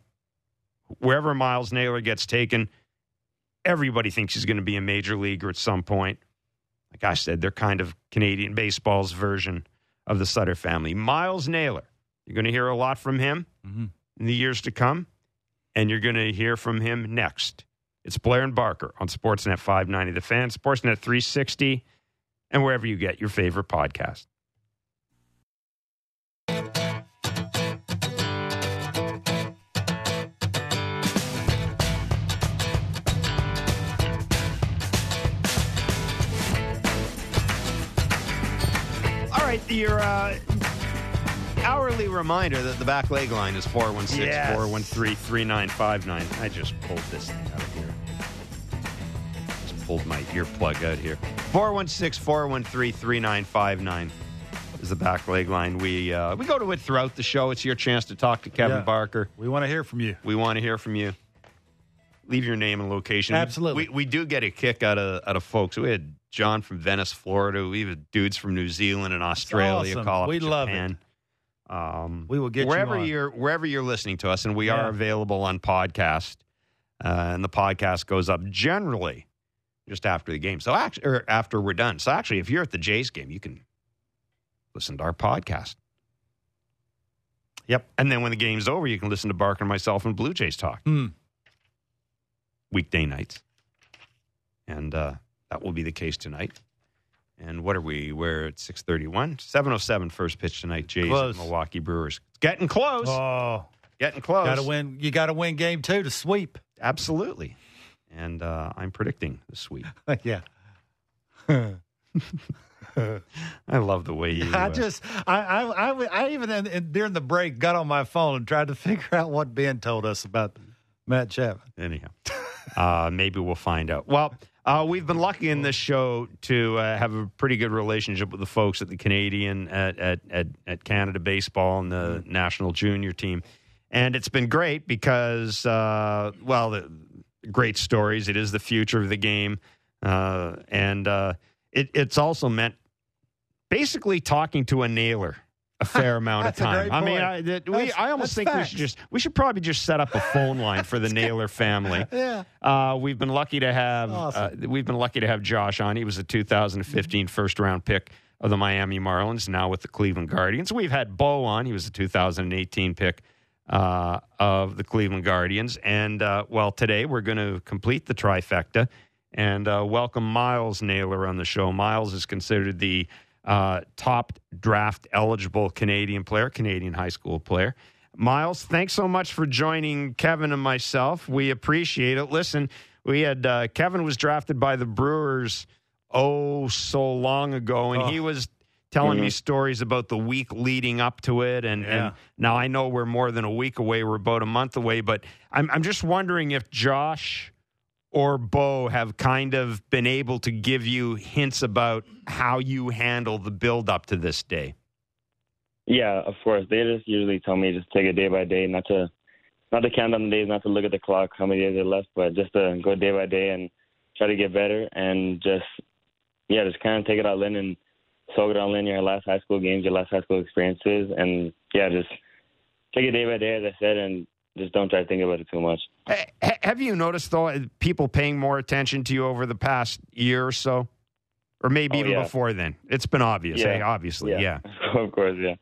wherever Myles Naylor gets taken, everybody thinks he's going to be a major leaguer at some point. Like I said, they're kind of Canadian baseball's version of the Sutter family. Myles Naylor, you're going to hear a lot from him in the years to come, and you're going to hear from him next. It's Blair and Barker on Sportsnet 590 The Fan, Sportsnet 360, and wherever you get your favorite podcast. Your uh, hourly reminder that the back leg line is 416 Yes. 413 3959. I just pulled this thing out of here. Just pulled my earplug out here. 416 413 3959 is the back leg line. We uh, we go to it throughout the show. It's your chance to talk to Kevin Yeah. Barker. We want to hear from you. We want to hear from you. Leave your name and location. Absolutely. We, we do get a kick out of out of folks. We had John from Venice, Florida. We have dudes from New Zealand and Australia. awesome. Call up We love it. Um, We will get wherever you are wherever you're listening to us, and we Yeah. are available on podcast. Uh, and the podcast goes up generally just after the game. So actually, or after we're done. So actually, if you're at the Jays game, you can listen to our podcast. Yep. And then when the game's over, you can listen to Barker and myself and Blue Jays talk Hmm. Weekday nights. And uh, that will be the case tonight. And what are we? We're at 631. 707 first pitch tonight, Jays Close. Milwaukee Brewers. It's getting close. Oh, Getting close. got to win. You got to win game two to sweep. Absolutely. And uh, I'm predicting the sweep. yeah. I love the way you. I uh, just, I, I, I, I even in, in, during the break got on my phone and tried to figure out what Ben told us about Matt Chapman. anyhow, uh, maybe we'll find out. Well, uh, we've been lucky in this show to uh, have a pretty good relationship with the folks at the Canadian at at at, at Canada Baseball and the national junior team, and it's been great because uh, well, the great stories. It is the future of the game, uh, and uh, it, it's also meant basically talking to a Naylor. A fair amount of time. I mean. I, that we, I almost think we should just we should probably just set up a phone line for the Naylor family. Yeah. Uh, we've been lucky to have Awesome. uh, we've been lucky to have Josh on. He was a 2015 first round pick of the Miami Marlins, now with the Cleveland Guardians. We've had Bo on. He was a 2018 pick uh, of the Cleveland Guardians. And uh, well, today we're going to complete the trifecta and uh, welcome Myles Naylor on the show. Myles is considered the uh, top draft eligible Canadian player, Canadian high school player. Myles, thanks so much for joining Kevin and myself. We appreciate it. Listen, we had uh, Kevin was drafted by the Brewers oh so long ago, and Oh. he was telling me stories about the week leading up to it. And, Yeah. and now I know we're more than a week away; we're about a month away. But I'm I'm just wondering if Josh or Bo have kind of been able to give you hints about how you handle the build up to this day. Yeah, of course. They just usually tell me just take it day by day, not to not to count on the days, not to look at the clock, how many days are left, but just to go day by day and try to get better and just yeah, just kind of take it all in and soak it all in your last high school games, your last high school experiences, and yeah, just take it day by day, as I said, and just don't try to think about it too much. Ha- ha- Have you noticed though people paying more attention to you over the past year or so, or maybe Oh, even yeah. before then? It's been obvious, Yeah. eh? Obviously, yeah. of course, yeah.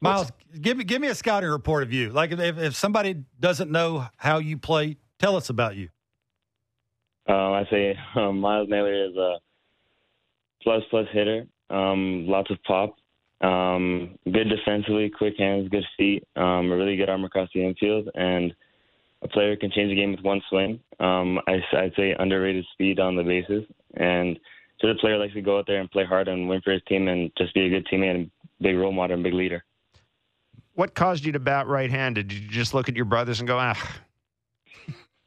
Myles, give me give me a scouting report of you. Like if, if somebody doesn't know how you play, tell us about you. Um, I say um, Myles Naylor is a plus plus hitter. Um, lots of pop. Um, good defensively, quick hands, good feet. Um, a really good arm across the infield, and a player can change the game with one swing. Um, I, I'd say underrated speed on the bases, and just a player likes to go out there and play hard and win for his team, and just be a good teammate and big role model and big leader. What caused you to bat right-handed? Did you just look at your brothers and go, ah,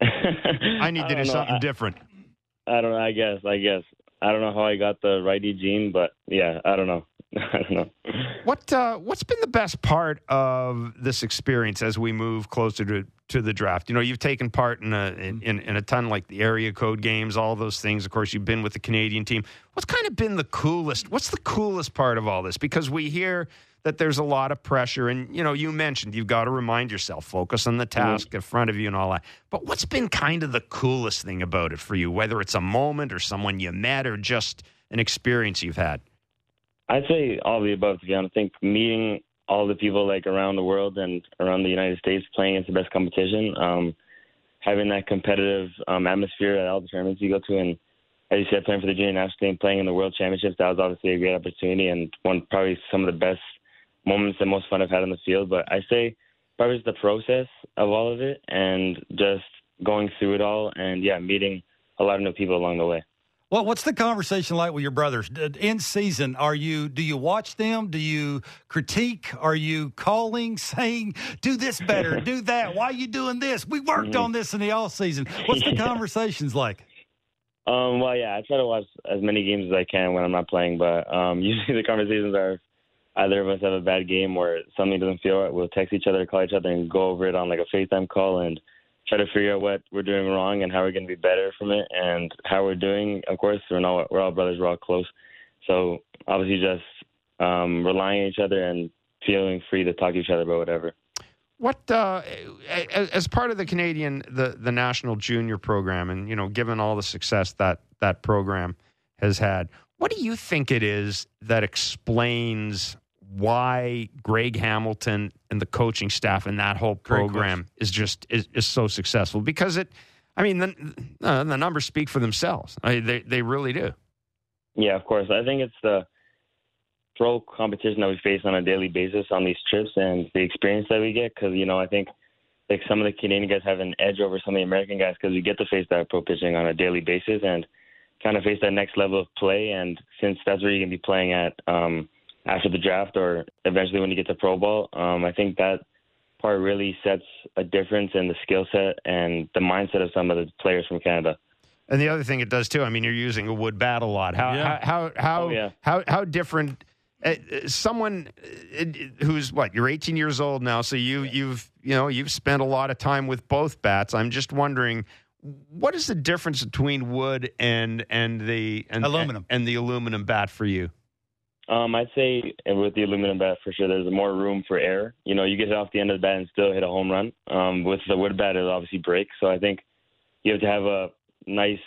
I need to do don't know. something I- different? I don't know. I guess. I guess. I don't know how I got the righty gene, but yeah, I don't know. I don't know. What uh, what's been the best part of this experience as we move closer to, to the draft? You know, you've taken part in a in, in, in a ton like the area code games, all those things. Of course, you've been with the Canadian team. What's kind of been the coolest? What's the coolest part of all this? Because we hear that there's a lot of pressure, and you know, you mentioned you've got to remind yourself, focus on the task in front of you, and all that. But what's been kind of the coolest thing about it for you? Whether it's a moment or someone you met, or just an experience you've had. I'd say all the above. To be honest, I think meeting all the people like around the world and around the United States, playing against the best competition, um, having that competitive um, atmosphere at all the tournaments you go to, and as you said, playing for the junior national team, playing in the World Championships, that was obviously a great opportunity and one probably some of the best moments and most fun I've had on the field. But I say probably just the process of all of it and just going through it all, and yeah, meeting a lot of new people along the way. Well, what's the conversation like with your brothers in season? Are you do you watch them? Do you critique? Are you calling, saying, "Do this better, do that"? Why are you doing this? We worked on this in the off season. What's the conversations like? Um, well, yeah, I try to watch as many games as I can when I'm not playing, but um, usually the conversations are either of us have a bad game or something doesn't feel right. We'll text each other, call each other, and go over it on like a FaceTime call and try to figure out what we're doing wrong and how we're going to be better from it and how we're doing. Of course, we're all we're all brothers, we're all close, so obviously just um, relying on each other and feeling free to talk to each other about whatever. What uh, as part of the Canadian the the national junior program, and you know, given all the success that that program has had, what do you think it is that explains why Greg Hamilton and the coaching staff and that whole program is just is, is so successful? Because it, I mean, the uh, the numbers speak for themselves. I, they they really do. Yeah, of course. I think it's the pro competition that we face on a daily basis on these trips and the experience that we get. Because you know, I think like some of the Canadian guys have an edge over some of the American guys because we get to face that pro pitching on a daily basis and kind of face that next level of play. And since that's where you're going to be playing at um, after the draft or eventually when you get to pro ball, um, I think that part really sets a difference in the skill set and the mindset of some of the players from Canada. And the other thing it does too. I mean, you're using a wood bat a lot. How Yeah. how how how, Oh, yeah. how how different? Uh, uh, someone uh, who's what you're 18 years old now, so you you've you know you've spent a lot of time with both bats. I'm just wondering, what is the difference between wood and and the and, Aluminum. and the aluminum bat for you? Um, I'd say with the aluminum bat for sure, there's more room for air. You know, you get it off the end of the bat and still hit a home run. Um, with the wood bat, it'll obviously breaks. So I think you have to have a nice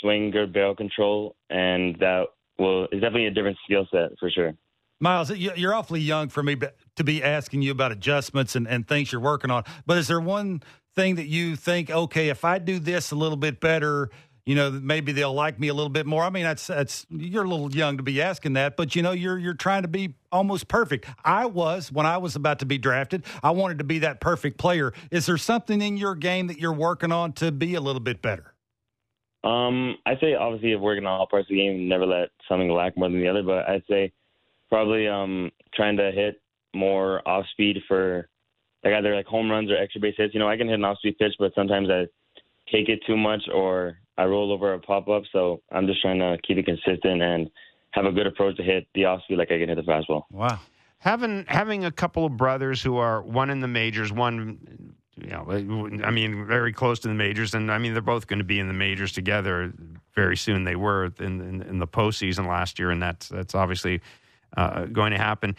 swing, good barrel control, and that will is definitely a different skill set for sure. Myles, you- you're awfully young for me to be asking you about adjustments and, and things you're working on. But is there one thing that you think, okay, if I do this a little bit better, you know, maybe they'll like me a little bit more? I mean, that's that's you're a little young to be asking that, but you know, you're you're trying to be almost perfect. I was when I was about to be drafted. I wanted to be that perfect player. Is there something in your game that you're working on to be a little bit better? Um, I'd say obviously if working on all parts of the game, never let something lack more than the other. But I'd say probably um trying to hit more off speed for like either like home runs or extra base hits. You know, I can hit an off speed pitch, but sometimes I take it too much or I roll over a pop up. So I'm just trying to keep it consistent and have a good approach to hit the off speed like I can hit the fastball. Wow. having having a couple of brothers who are one in the majors, one you know, I mean, very close to the majors, and I mean they're both going to be in the majors together very soon. They were in in, in the postseason last year, and that's that's obviously uh, going to happen.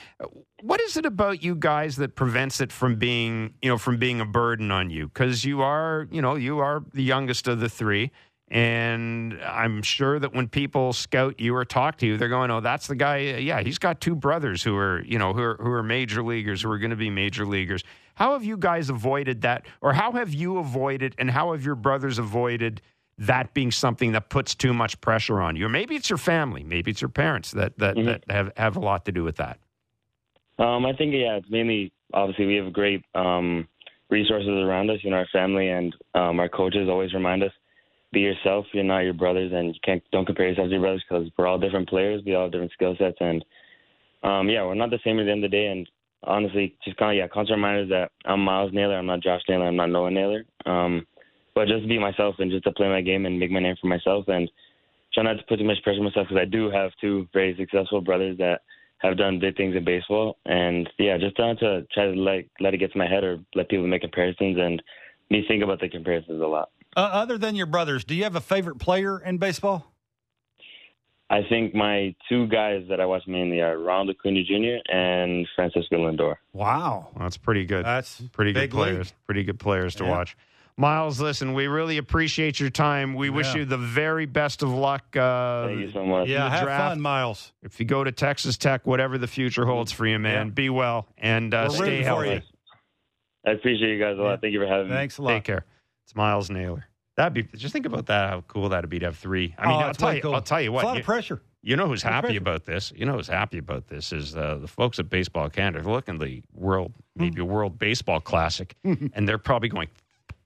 What is it about you guys that prevents it from being you know from being a burden on you? Because you are you know you are the youngest of the three. And I'm sure that when people scout you or talk to you, they're going, "Oh, that's the guy. Yeah, he's got two brothers who are, you know, who are, who are major leaguers, who are going to be major leaguers." How have you guys avoided that, or how have you avoided, and how have your brothers avoided that being something that puts too much pressure on you? Or maybe it's your family, maybe it's your parents that that, Mhm. that have have a lot to do with that. Um, I think yeah, it's mainly obviously we have great um, resources around us. You know, our family and um, our coaches always remind us: be yourself. You're not your brothers, and you can't don't compare yourself to your brothers because we're all different players. We all have different skill sets, and um, yeah, we're not the same at the end of the day. And honestly, just kind of yeah, constant reminders that I'm Myles Naylor. I'm not Josh Naylor. I'm not Noah Naylor. Um, but just to be myself and just to play my game and make my name for myself and try not to put too much pressure on myself because I do have two very successful brothers that have done big things in baseball. And yeah, just trying to try to let let it get to my head or let people make comparisons and me think about the comparisons a lot. Uh, other than your brothers, do you have a favorite player in baseball? I think my two guys that I watch mainly are Ronald Acuna Jr. and Francisco Lindor. Wow. That's pretty good. That's pretty good big league. players. Pretty good players to Yeah. watch. Myles, listen, we really appreciate your time. We wish you the very best of luck. Uh, Thank you so much. Yeah, the have draft. fun, Myles. If you go to Texas Tech, whatever the future holds for you, man, Yeah. be well and uh, We're stay rooting for healthy. you. I appreciate you guys a lot. Yeah. Thank you for having me. Thanks a lot. Take care. It's Myles Naylor. That'd be just think about that. How cool that'd be to have three. I mean, Oh, I'll tell you. cool. I'll tell you It's what. a lot you, of pressure. you know who's Lot happy pressure. about this? You know who's happy about this is uh, the folks at Baseball Canada. They're looking at the world, maybe a World Baseball Classic, and they're probably going.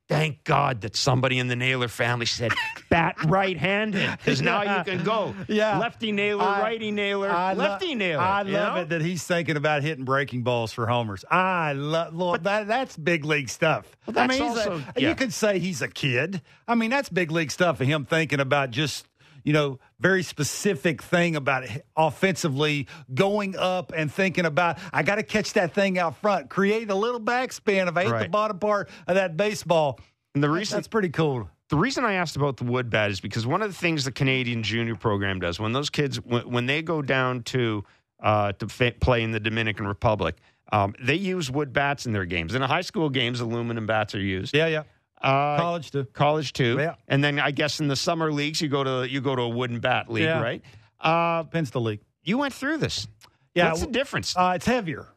Thank God that somebody in the Naylor family said bat right-handed because now you can go Yeah. lefty Naylor, I- righty Naylor, I lo- lefty Naylor. I love know? it that he's thinking about hitting breaking balls for homers. I love Lord, that. That's big league stuff. Well, I that's mean, he's a- also- yeah. you could say he's a kid. I mean, that's big league stuff for him thinking about just you know, very specific thing about it, offensively going up and thinking about, I got to catch that thing out front, create a little backspin if I hit the bottom part of that baseball. And the reason that's pretty cool. the reason I asked about the wood bat is because one of the things the Canadian junior program does when those kids when, when they go down to uh, to play in the Dominican Republic, um, they use wood bats in their games. In the high school games, aluminum bats are used. Yeah, yeah. Uh, College too. college too. Yeah. And then I guess in the summer leagues, you go to you go to a wooden bat league, Yeah. right? Uh, Depends the league. you went through this. Yeah, What's the difference? Uh, it's heavier.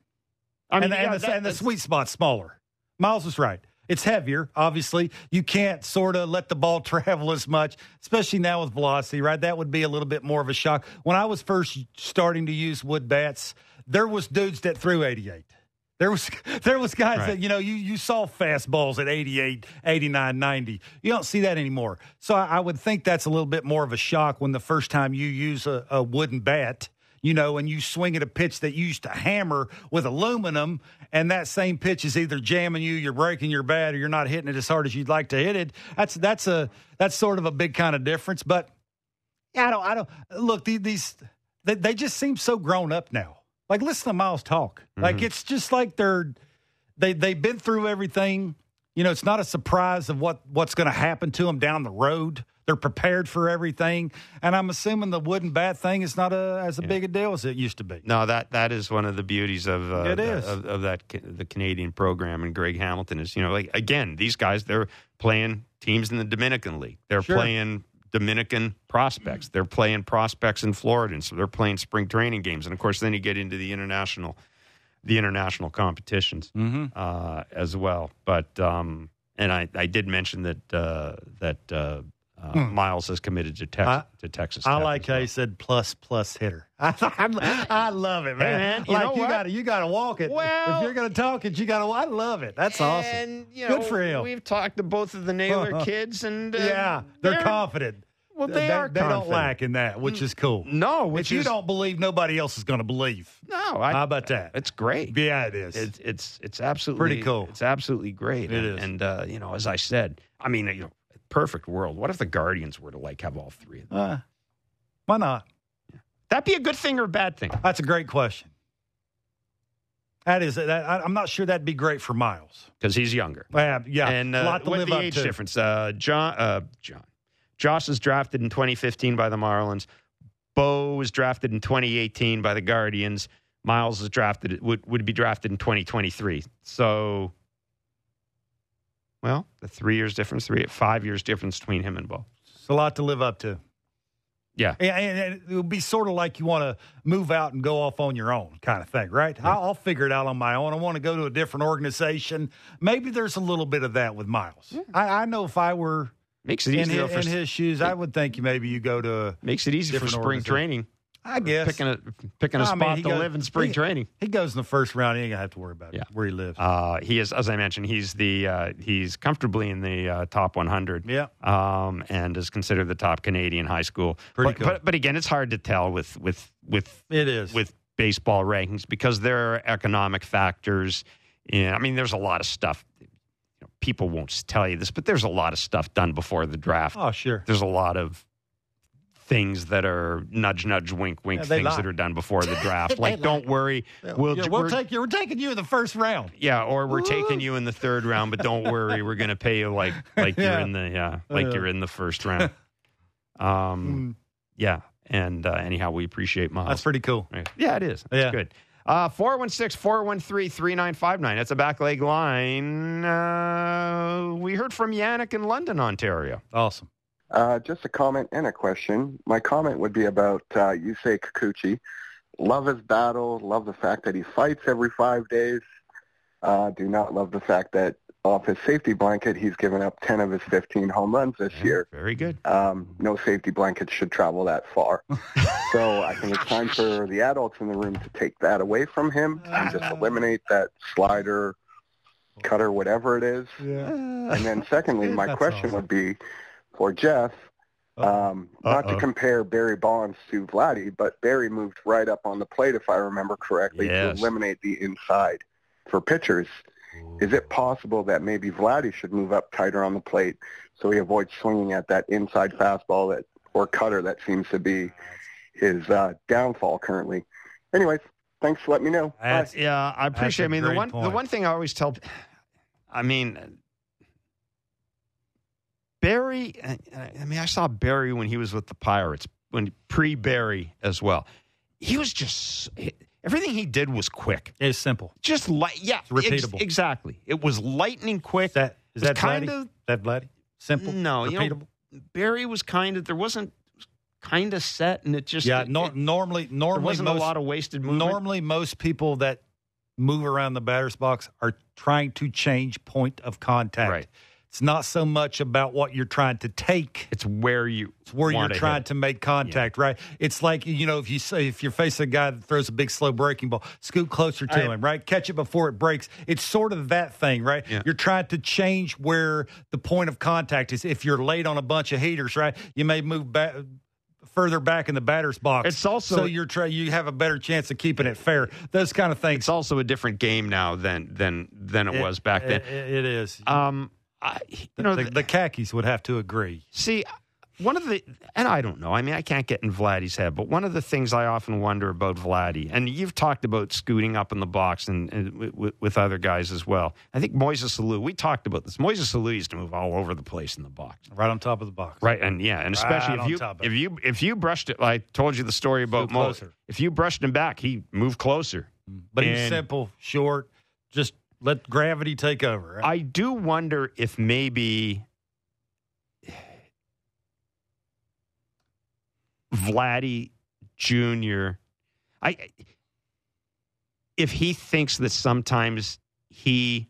I and, yeah, and, the, that- and the sweet spot's smaller. Myles was right. It's heavier, obviously. You can't sort of let the ball travel as much, especially now with velocity, right? That would be a little bit more of a shock. When I was first starting to use wood bats, there was dudes that threw 88. There was there was guys Right. that, you know, you, you saw fastballs at 88, 89, 90. You don't see that anymore. So I, I would think that's a little bit more of a shock when the first time you use a, a wooden bat you know, and you swing at a pitch that you used to hammer with aluminum, and that same pitch is either jamming you, you're breaking your bat, or you're not hitting it as hard as you'd like to hit it. That's that's a that's sort of a big kind of difference. But yeah, I don't I don't look these, these they, they just seem so grown up now. Like listen to Myles talk. Like it's just like they're they they've been through everything. You know, it's not a surprise of what what's going to happen to them down the road. They're prepared for everything, and I'm assuming the wooden bat thing is not a, as a big a deal as it used to be. No, that that is one of the beauties of uh, It the- of, of that the Canadian program. And Greg Hamilton is, you know, like again, these guys they're playing teams in the Dominican League. They're Sure. playing Dominican prospects. They're playing prospects in Florida, and so they're playing spring training games. And of course, then you get into the international, the international competitions Mm-hmm. uh, as well. But um, and I, I did mention that uh, that uh, uh, Myles has committed to, Tex- Hmm. I- to Texas. I like how well. you said plus plus hitter. I, I love it, man. you like know you got to you got to walk it. Well- if you're going to talk it, you got to. I love it. That's awesome. And you Good for him. We've talked to both of the Naylor kids, and uh, yeah, they're, confident. Well, they, are. They don't confident. lack in that, which is cool. No, if which you is don't believe, nobody else is going to believe. no. I, How about that? It's great. Yeah, it is. It's it's it's absolutely Pretty cool. It's absolutely great. It and, is. And uh, you know, as I said, I mean, you know, perfect world. What if the Guardians were to like have all three of them? Uh, why not? That'd be a good thing or a bad thing. That's a great question. That is. That, I, I'm not sure that'd be great for Myles. Because he's younger. Yeah, yeah. and uh, a lot to live the up age to. difference? Uh, John, uh, John, Josh was drafted in 2015 by the Marlins. Bo was drafted in 2018 by the Guardians. Myles was drafted would would be drafted in 2023. So, well, the three years difference, three five years difference between him and Bo. It's a lot to live up to. Yeah. And, and- it would be sort of like you want to move out and go off on your own kind of thing, right? I'll, I'll figure it out on my own. I want to go to a different organization. Maybe there's a little bit of that with Myles. I, I know if I were Makes it in his, for in his shoes, I would think maybe you go to, makes it easy for spring training. I guess. Picking a picking a I spot mean, to goes- live in spring he- training. He goes in the first round. He ain't to have to worry about Yeah. it, where he lives. Uh, he is, as I mentioned, he's the uh, he's comfortably in the uh, top 100. Yeah. um, and is considered the top Canadian high school. Pretty but, cool. but but again, it's hard to tell with with with it is. with baseball rankings because there are economic factors. Yeah, I mean, there's a lot of stuff. You know, people won't tell you this, but there's a lot of stuff done before the draft. oh, sure. There's a lot of things that are nudge, nudge, wink, wink Yeah, things lie. that are done before the draft. Like, don't worry, we'll, Yeah, we'll we're- take you. We're taking you in the first round. yeah, or we're taking you in the third round, but don't worry, we're going to pay you like like Yeah. you're in the yeah, like Yeah. you're in the first round. Um, yeah, and uh, anyhow, we appreciate Myles. That's pretty cool. Right. Yeah, it is. That's Yeah. good. Uh, 416 413 3959. That's a back leg line. Uh, we heard from Yannick in London, Ontario. Awesome. Uh, just a comment and a question. My comment would be about uh, Yusei Kikuchi. Love his battle. Love the fact that he fights every five days. Uh, do not love the fact that off his safety blanket, he's given up 10 of his 15 home runs this year. Very good. Um, no safety blanket should travel that far. so I think it's time for the adults in the room to take that away from him and just eliminate that slider, cutter, whatever it is. Yeah. And then secondly, my That's question awesome. would be for Jeff, um, not to compare Barry Bonds to Vladdy, but Barry moved right up on the plate, if I remember correctly, Yes. to eliminate the inside for pitchers. Is it possible that maybe Vladdy should move up tighter on the plate so he avoids swinging at that inside fastball that or cutter that seems to be his uh, downfall currently. Anyways, thanks for letting me know. Yeah, I appreciate. I a mean, the great one the one thing I always tell, I mean, Barry. I mean, I saw Barry when he was with the Pirates, when pre Barry as well. He was just everything he did was quick, It's simple. just light. Yeah, It's repeatable. ex- exactly. It was lightning quick. Is that is that kind Vladdy? of- that Vladdy? Simple. no, you know, repeatable. Barry was kind of there wasn't kind of set, and it just yeah. it- No, it- normally, there normally wasn't most a lot of wasted movement. normally most people that move around the batter's box are trying to change point of contact. Right. It's not so much about what you're trying to take. it's where you It's where you're to trying hit. to make contact, right? It's like you know, if you say if you're facing a guy that throws a big slow breaking ball, scoot closer to I- him, right? Catch it before it breaks. It's sort of that thing, right? Yeah. You're trying to change where the point of contact is. If you're late on a bunch of heaters, right, you may move back further back in the batter's box. It's also- so you're try you have a better chance of keeping it fair. Those kind of things. It's also a different game now than than than it, was back then. It, it is. Um, I, you know, the, the khakis would have to agree. see, one of the, and I don't know. I mean, I can't get in Vladdy's head, but one of the things I often wonder about Vladdy, and you've talked about scooting up in the box and, and with, with- with other guys as well. I think Moises Alou, we talked about this. Moises Alou used to move all over the place in the box. Right on top of the box. Right, and yeah, and especially Right if you if you if you brushed it, I told you the story about Move Mo. If you brushed him back, he moved closer. But he's simple, short, just let gravity take over. I do wonder if maybe Vladdy Jr. I if he thinks that sometimes he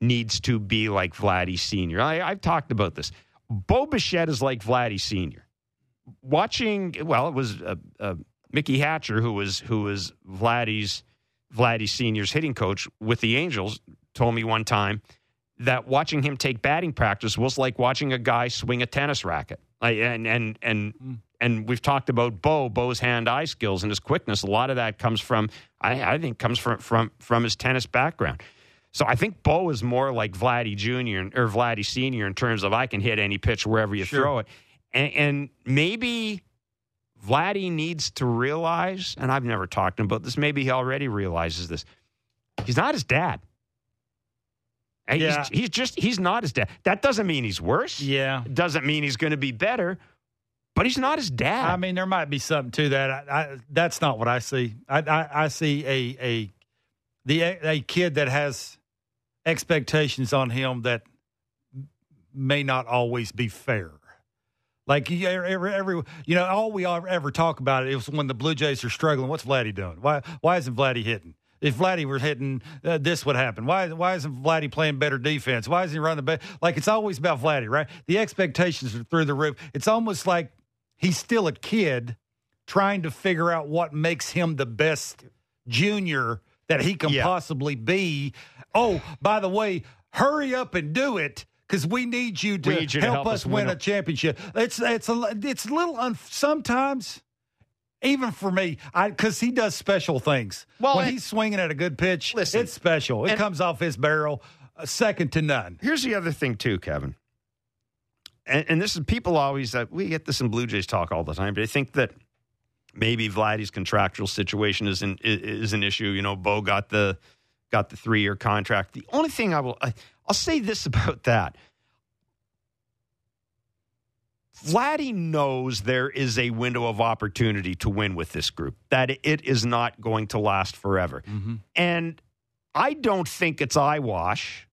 needs to be like Vladdy Sr. I, I've talked about this. Bo Bichette is like Vladdy Sr. Watching, well, it was uh, uh, Mickey Hatcher who was who was Vladdy's Vladdy Sr.'s hitting coach with the Angels told me one time that watching him take batting practice was like watching a guy swing a tennis racket. Like, and and and hmm. and we've talked about Bo, Bo's hand-eye skills and his quickness. A lot of that comes from, I, I think, comes from from from his tennis background. So I think Bo is more like Vladdy Jr. or Vladdy Senior in terms of I can hit any pitch wherever you Sure. throw it, and, and maybe Vladdy needs to realize, and I've never talked to him about this. Maybe he already realizes this. He's not his dad. And Yeah. He's, he's just he's not his dad. That doesn't mean he's worse. yeah. It doesn't mean he's going to be better, but he's not his dad. I mean, there might be something to that. I, I, that's not what I see. I, I, I see a a the a kid that has expectations on him that may not always be fair. Like you- every, every you know, all we ever talk about it is when the Blue Jays are struggling. What's Vladdy doing? Why why isn't Vladdy hitting? If Vladdy were hitting, uh, this would happen. Why why isn't Vladdy playing better defense? Why isn't he running the best? Like it's always about Vladdy, right? The expectations are through the roof. It's almost like he's still a kid trying to figure out what makes him the best junior that he can Yeah. possibly be. Oh, by the way, hurry up and do it because we need you to, need you to help, help us us win win a championship. It's it's a it's a little un, sometimes. Even for me, I because he does special things. Well, when he's swinging at a good pitch, Listen, it's special. It comes off his barrel, uh, second to none. Here's the other thing too, Kevin. And, and this is people always uh, we get this in Blue Jays talk all the time. But I think that maybe Vladdy's contractual situation is an is is an issue. You know, Bo got the got the three year contract. The only thing I will I, I'll say this about that. Vladdy knows there is a window of opportunity to win with this group, that it is not going to last forever. Mm-hmm. And I don't think it's eyewash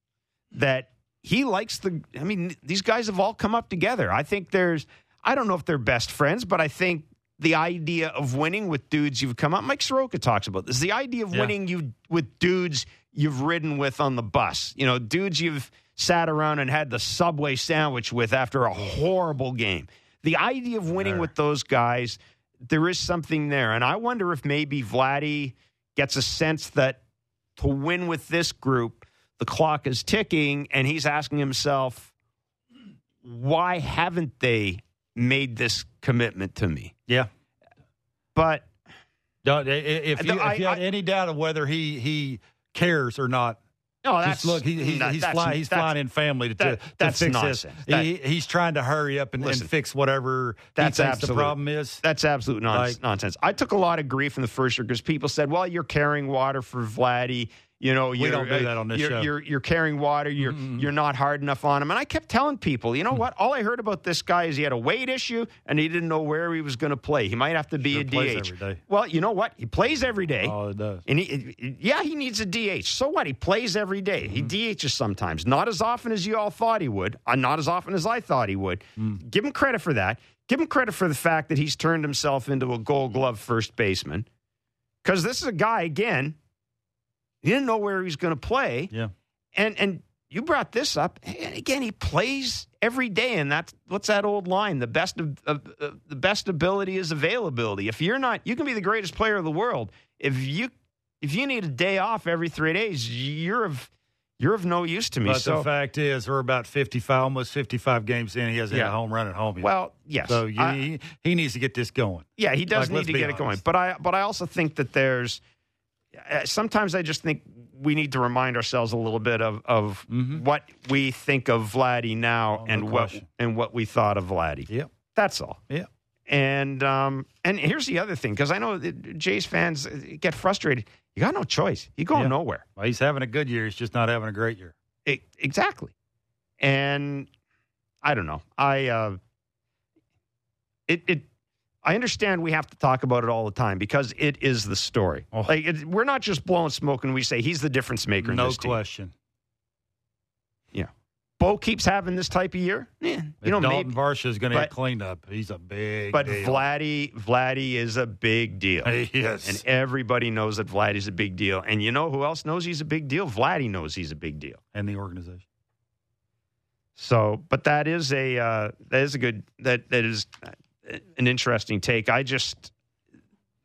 that he likes the. I mean, these guys have all come up together. I think there's. I don't know if they're best friends, but I think the idea of winning with dudes you've come up. Mike Soroka talks about this. The idea of Yeah. winning you with dudes you've ridden with on the bus. You know, dudes you've sat around and had the subway sandwich with after a horrible game. The idea of winning with those guys, there is something there, and I wonder if maybe Vladdy gets a sense that to win with this group, the clock is ticking, and he's asking himself, why haven't they made this commitment to me? Yeah. But Don't- i- i- If you, if you had I- any doubt of whether he he cares or not, No, that's Just look. He, he, he's that's- flying. He's that's- flying in family to, that- to that's fix nonsense. this. That- he, he's trying to hurry up and, and fix whatever That's absolute. the problem is. That's absolute non- Like- nonsense. I took a lot of grief in the first year because people said, "Well, you're carrying water for Vladdy." You know, We you're, don't do that on this you're, show. You're, you're carrying water. You're you're not hard enough on him. And I kept telling people, you know Hmm. what? All I heard about this guy is he had a weight issue and he didn't know where he was going to play. He might have to be Sure a DH. every day. Well, you know what? He plays every day. Oh, it does. And he, yeah, he needs a DH. So what? He plays every day. He DHs sometimes, not as often as you all thought he would, uh, not as often as I thought he would. Give him credit for that. Give him credit for the fact that he's turned himself into a Gold Glove first baseman. Because this is a guy again. He didn't know where he was going to play, Yeah. and and you brought this up. And again, he plays every day, and that's what's that old line? The best of, of, of the best ability is availability. If you're not, you can be the greatest player of the world. If you if you need a day off every three days, you're of you're of no use to me. But so the fact is, we're about fifty-five, almost fifty-five games in. He hasn't Yeah. a home run at home. Yet. well, yes. so you, I- he, he needs to get this going. Yeah, he does Like, need to get it going. But I but I also think that there's sometimes I just think we need to remind ourselves a little bit of of what we think of Vladdy now Mm-hmm. Oh, and what question. and what we thought of Vladdy. Yep. That's all. Yeah. And um and here's the other thing because I know Jays fans uh, get frustrated. You got no choice. You going Yeah. nowhere. Well, he's having a good year. He's just not having a great year. E- exactly. And I don't know. I uh it it I understand we have to talk about it all the time because it is the story. Oh. Like it, we're not just blowing smoke and we say he's the difference maker. in No question. team. question. Bo keeps having this type of year. Yeah, you know, Daulton maybe. Varsho is going to get cleaned up. He's a big. But deal. Vladdy, Vladdy is a big deal. yes, And everybody knows that Vladdy's a big deal. And you know who else knows he's a big deal? Vladdy knows he's a big deal. and the organization. So, but that is a uh, that is a good that that is an interesting take. I just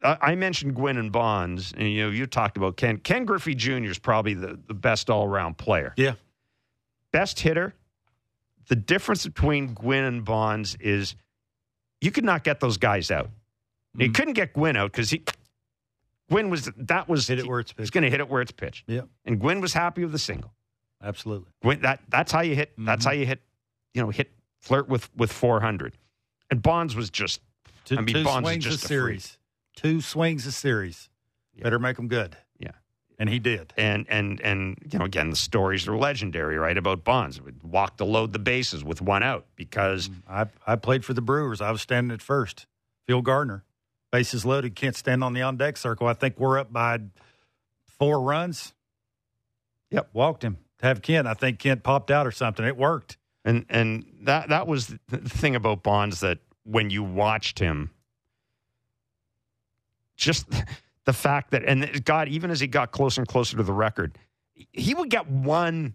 I mentioned Gwynn and Bonds, and you know you talked about Ken Ken Griffey Jr. is probably the, the best all around player, Yeah, best hitter. The difference between Gwynn and Bonds is you could not get those guys out. You Mhm. couldn't get Gwynn out because he Gwynn was that was hit it where it's he's pitched. going to hit it where it's pitched, Yeah, and Gwynn was happy with the single. absolutely. Gwynn, that that's how you hit. That's Mhm. how you hit. You know, hit flirt with with four hundred. And Bonds was just Two, I mean, two Bonds is swings just a series. Two swings a series. Yeah. Better make them good. Yeah. and he did. and and and you know again the stories are legendary, right? About Bonds walk to load the bases with one out because mm, I I played for the Brewers. I was standing at first. Phil Garner, bases loaded, can't stand on the on deck circle. I think we're up by four runs. Yep. walked him to have Kent. I think Kent popped out or something. It worked. And and that that was the thing about Bonds that when you watched him, just the fact that and God, even as he got closer and closer to the record, he would get one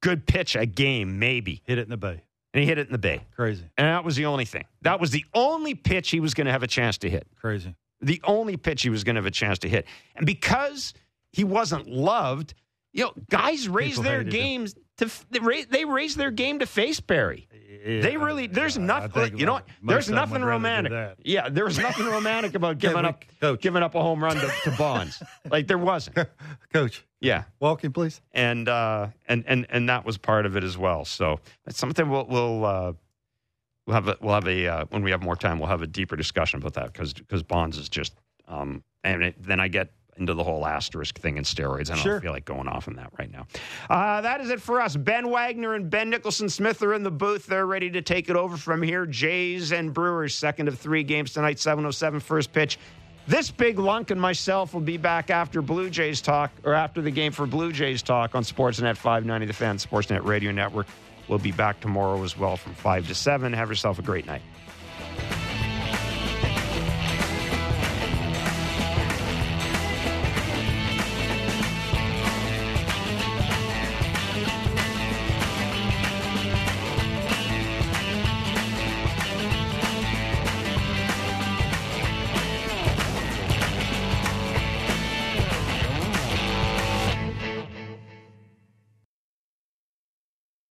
good pitch a game, maybe, Hit it in the bay. and he hit it in the bay. Crazy, And that was the only thing. That was the only pitch he was going to have a chance to hit. crazy. The only pitch he was going to have a chance to hit. And because he wasn't loved, you know, guys raise People their games. him. To they raise, their game to face Barry. They really there's Yeah, nothing. You know what? There's nothing would rather do romantic. Yeah, there was nothing romantic about giving up Coach. giving up a home run to, to Bonds. Like there wasn't. Coach, Yeah, walk in, please. and uh, and and and that was part of it as well. So that's something we'll we'll uh, we'll have a, we'll have a uh, when we have more time we'll have a deeper discussion about that because because Bonds is just um, and it, then I get into the whole asterisk thing and steroids. and I don't feel like going off on that right now. Uh, that is it for us. Ben Wagner and Ben Nicholson Smith are in the booth. They're ready to take it over from here. Jays and Brewers, second of three games tonight, 707 first pitch. This big lunk and myself will be back after Blue Jays talk, or after the game for Blue Jays talk on Sportsnet 590, the Fan Sportsnet Radio Network. We'll be back tomorrow as well from 5 to 7. Have yourself a great night.